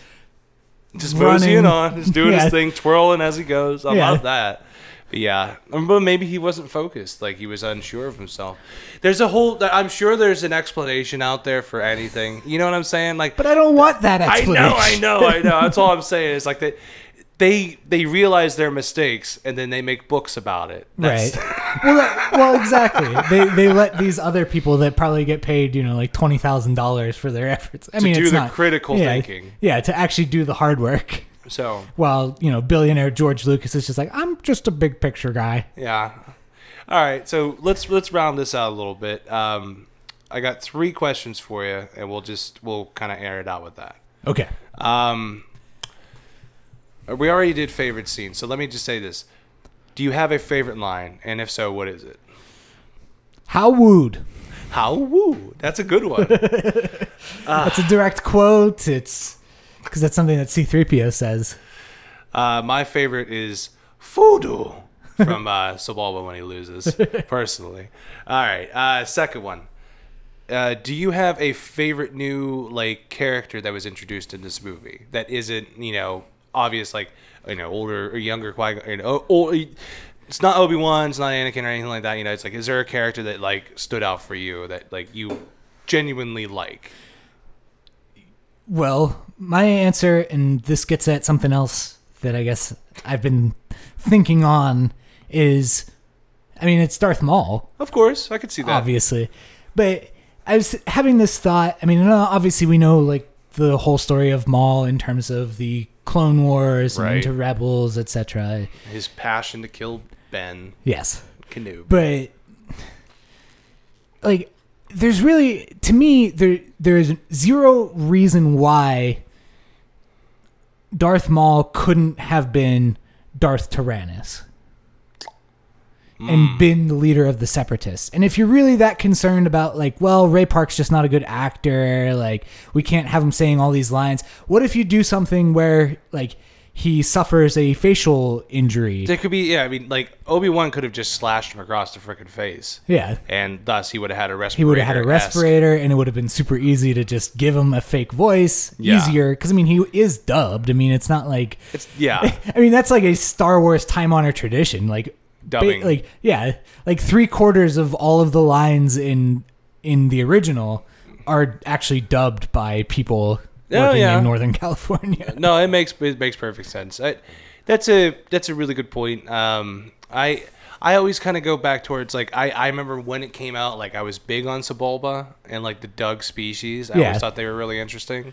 Just Running. on, just doing Yeah. his thing, twirling as he goes. I Yeah. love that. But yeah, Um, but maybe he wasn't focused. Like he was unsure of himself. There's a whole. I'm sure there's an explanation out there for anything. You know what I'm saying? Like But I don't want that I know, I know, I know. That's all I'm saying. is like they they they realize their mistakes and then they make books about it. That's- Right. well, that, well, exactly. They they let these other people that probably get paid, you know, like twenty thousand dollars for their efforts. I mean, do the not- critical yeah, thinking. Yeah, to actually do the hard work. So While you know, billionaire George Lucas is just like, I'm just a big picture guy. yeah. All right. So let's let's round this out a little bit. Um, I got three questions for you, and we'll just we'll kind of air it out with that. Okay. Um, we already did favorite scene, so let me just say this: Do you have a favorite line, and if so, what is it? How wooed. How woo? That's a good one. That's a direct quote. It's because that's something that C3PO says. Uh, my favorite is Fudu from uh, Sebulba when he loses, personally. All right, uh, second one. Uh, do you have a favorite new like character that was introduced in this movie that isn't you know obvious like you know older or younger Qui you know or, it's not Obi Wan, it's not Anakin or anything like that. You know, it's like is there a character that like stood out for you that like you genuinely like? Well, my answer, and this gets at something else that I guess I've been thinking on, is I mean, it's Darth Maul, Of course, I could see that. obviously. But I was having this thought. I mean, uh, obviously, we know like the whole story of Maul in terms of the Clone Wars and Right. into Rebels, etc. His passion to kill Ben Yes. Kenobi. But like there's really to me there there is zero reason why Darth Maul couldn't have been Darth Tyrannus and mm. been the leader of the separatists. And if you're really that concerned about like, well, Ray Park's just not a good actor, like we can't have him saying all these lines. What if you do something where like he suffers a facial injury? It could be, yeah. I mean, like Obi Wan could have just slashed him across the freaking face, Yeah. and thus he would have had a respirator. He would have had a respirator and it would have been super easy to just give him a fake voice Yeah. easier because I mean he is dubbed. I mean it's not like It's yeah. I mean that's like a Star Wars time honor tradition. Like ba- like yeah, like three quarters of all of the lines in in the original are actually dubbed by people Oh, working yeah. in Northern California. no, it makes it makes perfect sense. I, that's a that's a really good point. Um, I I always kind of go back towards like I, I remember when it came out, like I was big on Sebulba and like the Dug species. I Yeah. always thought they were really interesting.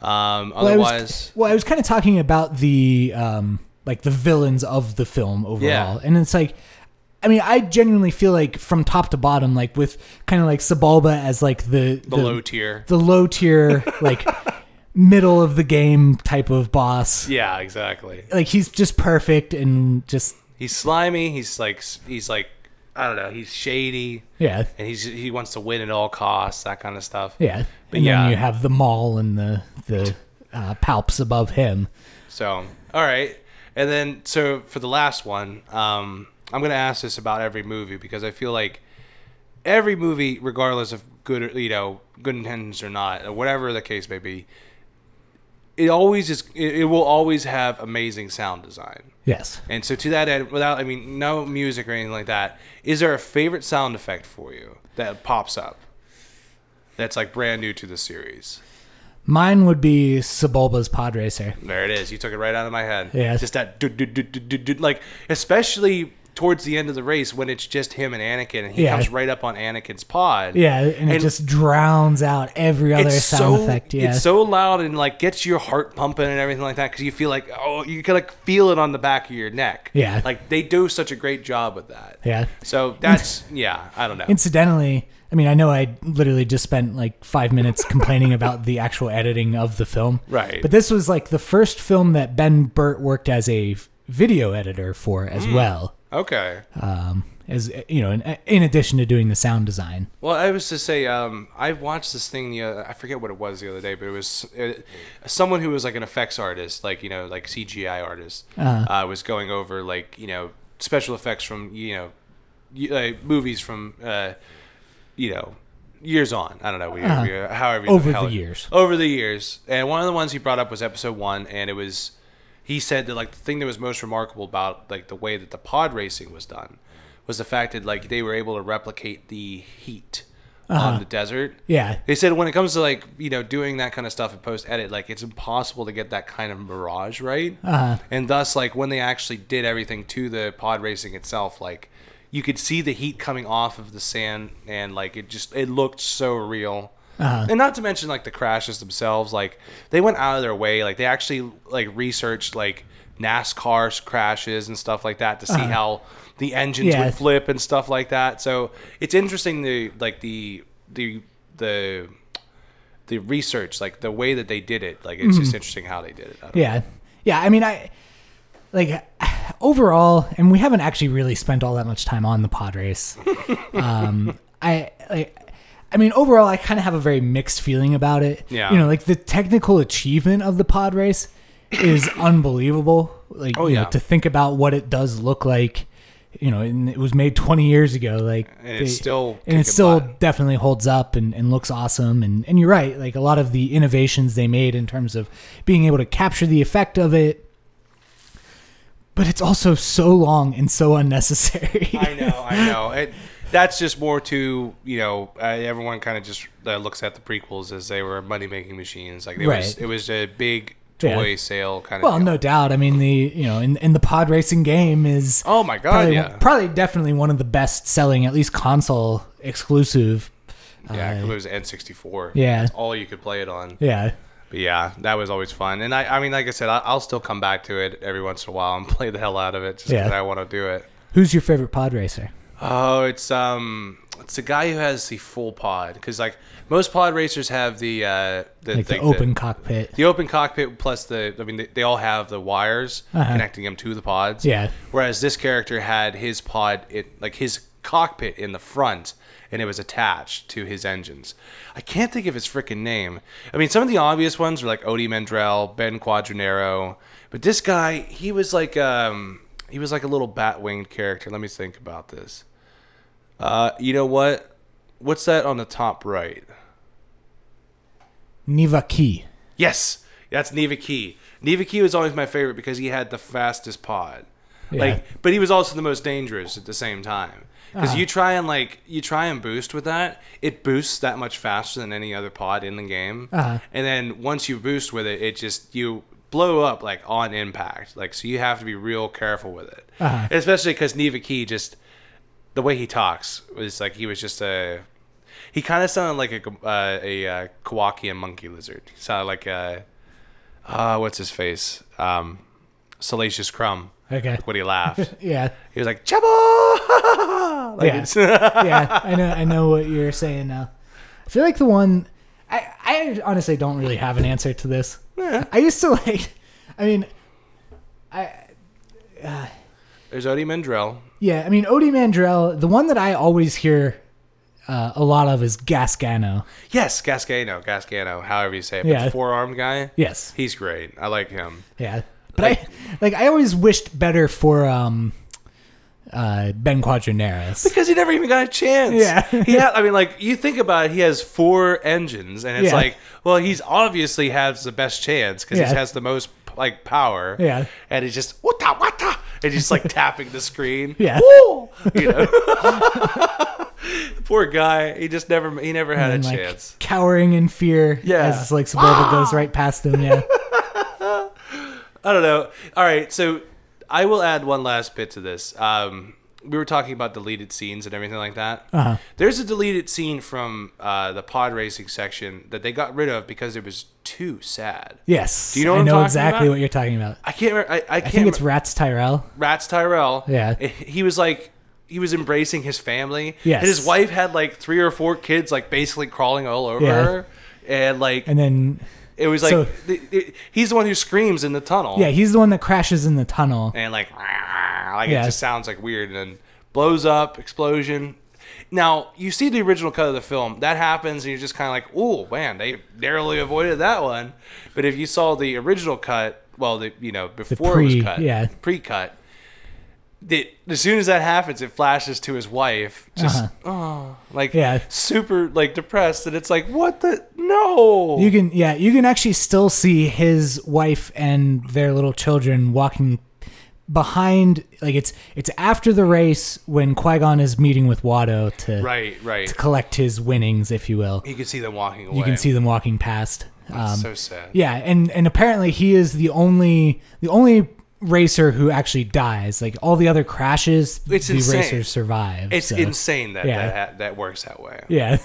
Um, Well, I was, otherwise, well, I was kind of talking about the um, like the villains of the film overall, Yeah. and it's like, I mean, I genuinely feel like from top to bottom, like with kind of like Sebulba as like the the, low tier. the low tier, like middle of the game type of boss. Yeah, exactly. Like he's just perfect and just He's slimy. He's like he's like I don't know. He's shady, yeah, and he's he wants to win at all costs. That kind of stuff. yeah. But and yeah. then you have the Maul and the the uh, palps above him. So, all right. And then, so for the last one, um, I'm going to ask this about every movie because I feel like every movie, regardless of good, you know, good intentions or not, or whatever the case may be, it always is, it, it will always have amazing sound design. Yes. And so, to that end, without, I mean, no music or anything like that, is there a favorite sound effect for you that pops up that's like brand new to the series? Mine would be Sebulba's Pod Racer. There it is. You took it right out of my head. Yeah. Just that, do, do, do, do, do, do, like, especially towards the end of the race when it's just him and Anakin, and he Yeah. comes right up on Anakin's pod. Yeah, and, it just drowns out every other sound so effect. Yeah. it's so loud and like gets your heart pumping and everything like that because you feel like oh you can like feel it on the back of your neck. Yeah. like they do such a great job with that. yeah. So that's yeah, I don't know. Incidentally, I mean, I know I literally just spent like five minutes complaining about the actual editing of the film. Right. But this was like the first film that Ben Burtt worked as a video editor for as Hmm. well. Okay. Um, as you know, in, in addition to doing the sound design. Well, I was to say, um, I watched this thing the other, I forget what it was the other day, but it was uh, someone who was like an effects artist, like you know, like CGI artist, Uh-huh. uh, was going over like you know special effects from you know uh, movies from uh, you know years on. I don't know, we, Uh-huh. we, however you- Over the years. over the years. And one of the ones he brought up was episode one, and it was he said that like the thing that was most remarkable about like the way that the pod racing was done was the fact that like they were able to replicate the heat on the desert. Yeah. They said when it comes to like you know doing that kind of stuff in post edit, like it's impossible to get that kind of mirage right, Uh-huh. and thus like when they actually did everything to the pod racing itself, like you could see the heat coming off of the sand, and like it just it looked so real. Uh-huh. And not to mention like the crashes themselves, like they went out of their way, like they actually like researched like NASCAR crashes and stuff like that to see how the engines Uh-huh. Yeah. would flip and stuff like that. So it's interesting the like the the the the research, like the way that they did it. Like it's just interesting how they did it. Mm-hmm. Yeah. Yeah. I mean, I like overall, and we haven't actually really spent all that much time on the pod race. um, I like. I mean, overall, I kind of have a very mixed feeling about it. Yeah. You know, like the technical achievement of the pod race is unbelievable. Like, Oh, you know, to think about what it does look like. You know, and it was made 20 years ago. Like, And it's still and it still butt. definitely holds up and, and looks awesome. And, and you're right. Like a lot of the innovations they made in terms of being able to capture the effect of it. But it's also so long and so unnecessary. I know, I know. It, that's just more to you know. Uh, everyone kind of just uh, looks at the prequels as they were money making machines. Like it was, it was a big Yeah. toy sale kind of. well, no doubt. I mean, the you know, in, in the pod racing game is Oh my god, probably yeah, probably definitely one of the best selling, at least console exclusive. Yeah, uh, it was N sixty four. yeah. that's all you could play it on. Yeah. But yeah, that was always fun. And I, I mean, like I said, I, I'll still come back to it every once in a while and play the hell out of it just because Yeah. I want to do it. Who's your favorite pod racer? Oh, it's um, it's the guy who has the full pod because like most pod racers have the uh, the, like the thing open that- cockpit. the open cockpit plus the I mean they, they all have the wires Uh-huh. connecting them to the pods. Yeah. Whereas this character had his pod it like his cockpit in the front and it was attached to his engines. I can't think of his freaking name. I mean some of the obvious ones are like Ody Mandrell, Ben Quadinaros, but this guy he was like um he was like a little bat winged character. Let me think about this. Uh you know what? What's that on the top right? Neva Kee. Yes, that's Neva Kee. Neva Kee was always my favorite because he had the fastest pod. Yeah. Like, but he was also the most dangerous at the same time. Because Uh-huh. you try and like you try and boost with that, it boosts that much faster than any other pod in the game. Uh-huh. And then once you boost with it, it just you blow up like on impact. Like so, you have to be real careful with it. Uh-huh. Especially because Neva Kee just the way he talks was like he was just a he kind of sounded like a uh, a uh, Kowakian monkey lizard. He sounded like a uh, what's his face? Um, Salacious Crumb. Okay. When he laughed, Yeah. he was like Chabo. Like Yeah. yeah, I know. I know what you're saying now. I feel like the one. I I honestly don't really have an answer to this. I used to like. I mean, I There's Ody Mandrell. yeah. I mean, Ody Mandrell. The one that I always hear uh, a lot of is Gasgano. Yes, Gasgano, Gasgano, however you say it. But Yeah. the four-armed guy. Yes. He's great. I like him. Yeah. But I like. I always wished better for um, uh, Ben Quadinaros. Because he never even got a chance. Yeah. he had, I mean, like, you think about it, he has four engines, and it's Yeah. like, well, he's obviously has the best chance because Yeah. he has the most, like, power. Yeah. And he's just, wata, wata, and he's like tapping the screen. Yeah. Woo! You know? Poor guy. He just never, he never had and a like chance. cowering in fear Yeah. as like Sebulba goes right past him. Yeah. I don't know. All right, so I will add one last bit to this. Um, we were talking about deleted scenes and everything like that. Uh-huh. There's a deleted scene from uh, the pod racing section that they got rid of because it was too sad. Yes. Do you know I know exactly about? what you're talking about. I can't. Remember, I, I I can't. think it's Ratts Tyerell. Ratts Tyerell. Yeah. He was like. He was embracing his family. Yes. And his wife had like three or four kids, like basically crawling all over Yeah. her. And like And then, it was like so- th- th- he's the one who screams in the tunnel. yeah, he's the one that crashes in the tunnel. and like ah, like Yeah. it just sounds like weird and then blows up explosion now you see the original cut of the film that happens and you're just kind of like oh man they narrowly avoided that one but if you saw the original cut well the you know before it pre- was cut yeah. pre-cut that as soon as that happens it flashes to his wife just oh like Yeah. super like depressed and it's like what the no You can, yeah, you can actually still see his wife and their little children walking behind. Like it's it's after the race when Qui Gon is meeting with Watto to right right to collect his winnings, if you will. you can see them walking away You can see them walking past. Um, so sad Yeah, and and apparently he is the only the only racer who actually dies. Like all the other crashes, It's the insane. racers survive. it's so, insane that yeah. that, that works that way Yeah,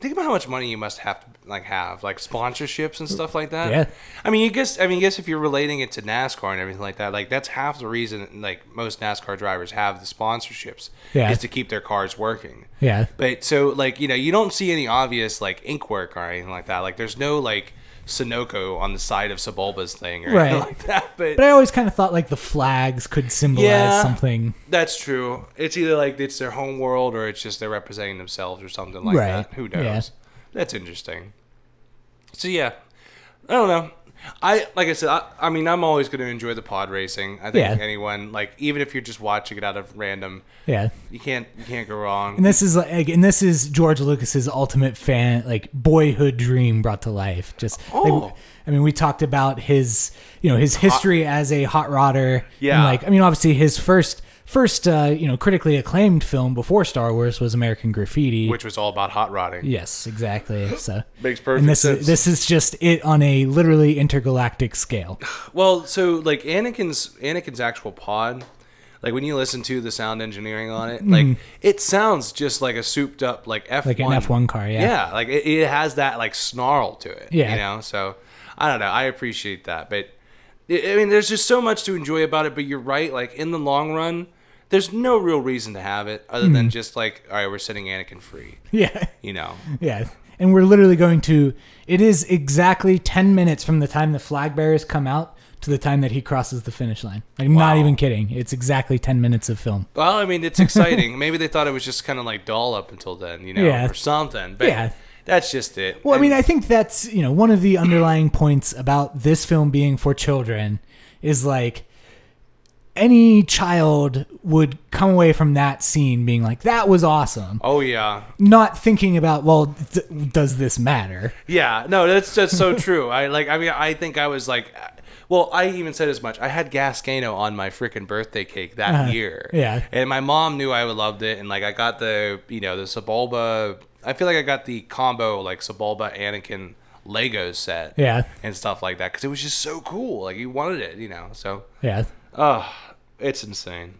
Think about how much money you must have to like have like sponsorships and stuff like that. Yeah. I mean, you guess. I mean, I guess if you're relating it to NASCAR and everything like that, like that's half the reason. Like most NASCAR drivers have the sponsorships. Yeah. Is to keep their cars working. yeah, But so like you know you don't see any obvious like ink work or anything like that. Like there's no like Sunoco on the side of Sebulba's thing or anything Right. like that. But, but I always kind of thought like the flags could symbolize Yeah. something. that's true. It's either like it's their home world or it's just they're representing themselves or something like Right. that. Who knows? Yeah. That's interesting. So yeah, I don't know. I like I said. I, I mean, I'm always going to enjoy the pod racing. I think Yeah. anyone like even if you're just watching it out of random, Yeah. you can't you can't go wrong. And this is like, and this is George Lucas's ultimate fan, like boyhood dream brought to life. Just, like, Oh. I mean, we talked about his, you know, his history as a hot rodder. Yeah. And like, I mean, obviously his first, first, uh, you know, critically acclaimed film before Star Wars was American Graffiti. which was all about hot rodding. yes, exactly. So Makes perfect and this sense. is this is just it on a literally intergalactic scale. Well, so like Anakin's Anakin's actual pod, like when you listen to the sound engineering on it, like it sounds just like a souped up like F Mm. Like an F1 car, yeah. Yeah, like it, it has that like snarl to it. Yeah. you know. So I don't know. I appreciate that, but I mean, there's just so much to enjoy about it. But you're right. Like in the long run, there's no real reason to have it other Hmm. than just like, all right, we're setting Anakin free. Yeah. You know, Yeah. And we're literally going to it is exactly 10 minutes from the time the flag bearers come out to the time that he crosses the finish line. Like I'm not even kidding. It's exactly 10 minutes of film. well, I mean, it's exciting. Maybe they thought it was just kind of like dull up until then, you know, Yeah. or something. But Yeah. that's just it. Well, I mean, I think that's, you know, one of the underlying points about this film being for children is like any child would come away from that scene being like that was awesome, oh yeah, not thinking about, well, th- does this matter? Yeah, no, that's just so true. I like. I mean, I think I was like, well, I even said as much. I had Gasgano on my freaking birthday cake that Uh-huh. year. Yeah. and my mom knew I would loved it, and like I got the you know the Sebulba. I feel like I got the combo like Sebulba Anakin Lego set. Yeah. and stuff like that because it was just so cool. Like you wanted it, you know. So Yeah. Oh, it's insane.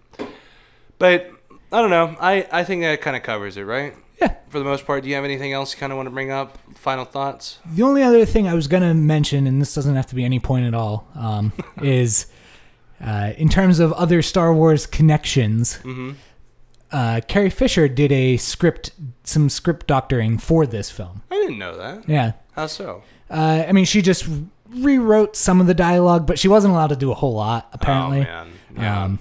But I don't know. I, I think that kind of covers it, right? Yeah. For the most part, do you have anything else you kind of want to bring up? Final thoughts? The only other thing I was going to mention, and this doesn't have to be any point at all, um, is uh, in terms of other Star Wars connections, Mm-hmm. uh, Carrie Fisher did a script, some script doctoring for this film. I didn't know that. Yeah. How so? Uh, I mean, she just rewrote some of the dialogue, but she wasn't allowed to do a whole lot, apparently. Oh man. Yeah. Um,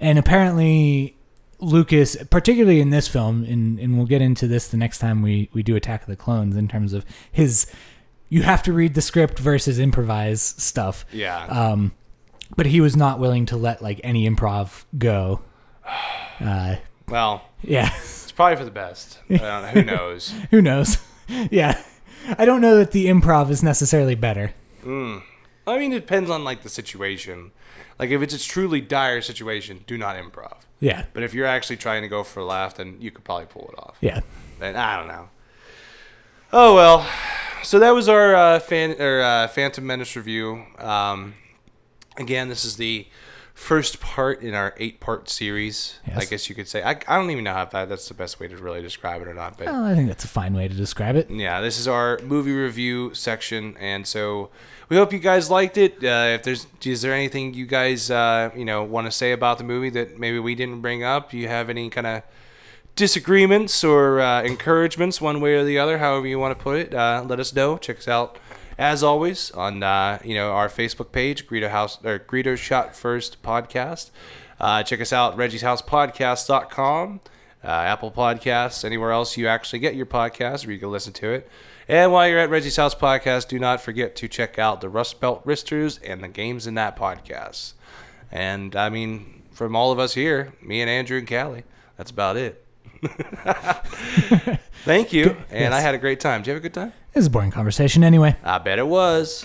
and apparently, Lucas, particularly in this film, and, and we'll get into this the next time we, we do Attack of the Clones in terms of his, you have to read the script versus improvise stuff. yeah. Um, but he was not willing to let like any improv go. Uh, well, yeah, it's probably for the best. Know. Who knows? who knows? yeah, I don't know that the improv is necessarily better. Mm. I mean, it depends on like the situation. Like if it's a truly dire situation, do not improv. Yeah, But if you're actually trying to go for a laugh, then you could probably pull it off. yeah, And I don't know. Oh well. So that was our uh, fan or uh, Phantom Menace review. Um, again, this is the first part in our eight-part series. I guess you could say. I, I don't even know how that, that's the best way to really describe it or not. But well, I think that's a fine way to describe it. yeah, this is our movie review section, and so we hope you guys liked it. Uh, if there's, is there anything you guys, uh, you know, want to say about the movie that maybe we didn't bring up? You have any kind of disagreements or uh, encouragements, one way or the other, however you want to put it? Uh, let us know. Check us out as always on uh, you know our Facebook page, Greedo House or Greedo Shot First Podcast. Uh, check us out, Reggie's House Podcast.com, uh, Apple Podcasts, anywhere else you actually get your podcast where you can listen to it. And while you're at Reggie's House Podcast, do not forget to check out the Rust Belt Risters and the games in that podcast. And I mean, from all of us here, me and Andrew and Callie, that's about it. Thank you. And I had a great time. Did you have a good time? It was a boring conversation anyway. I bet it was.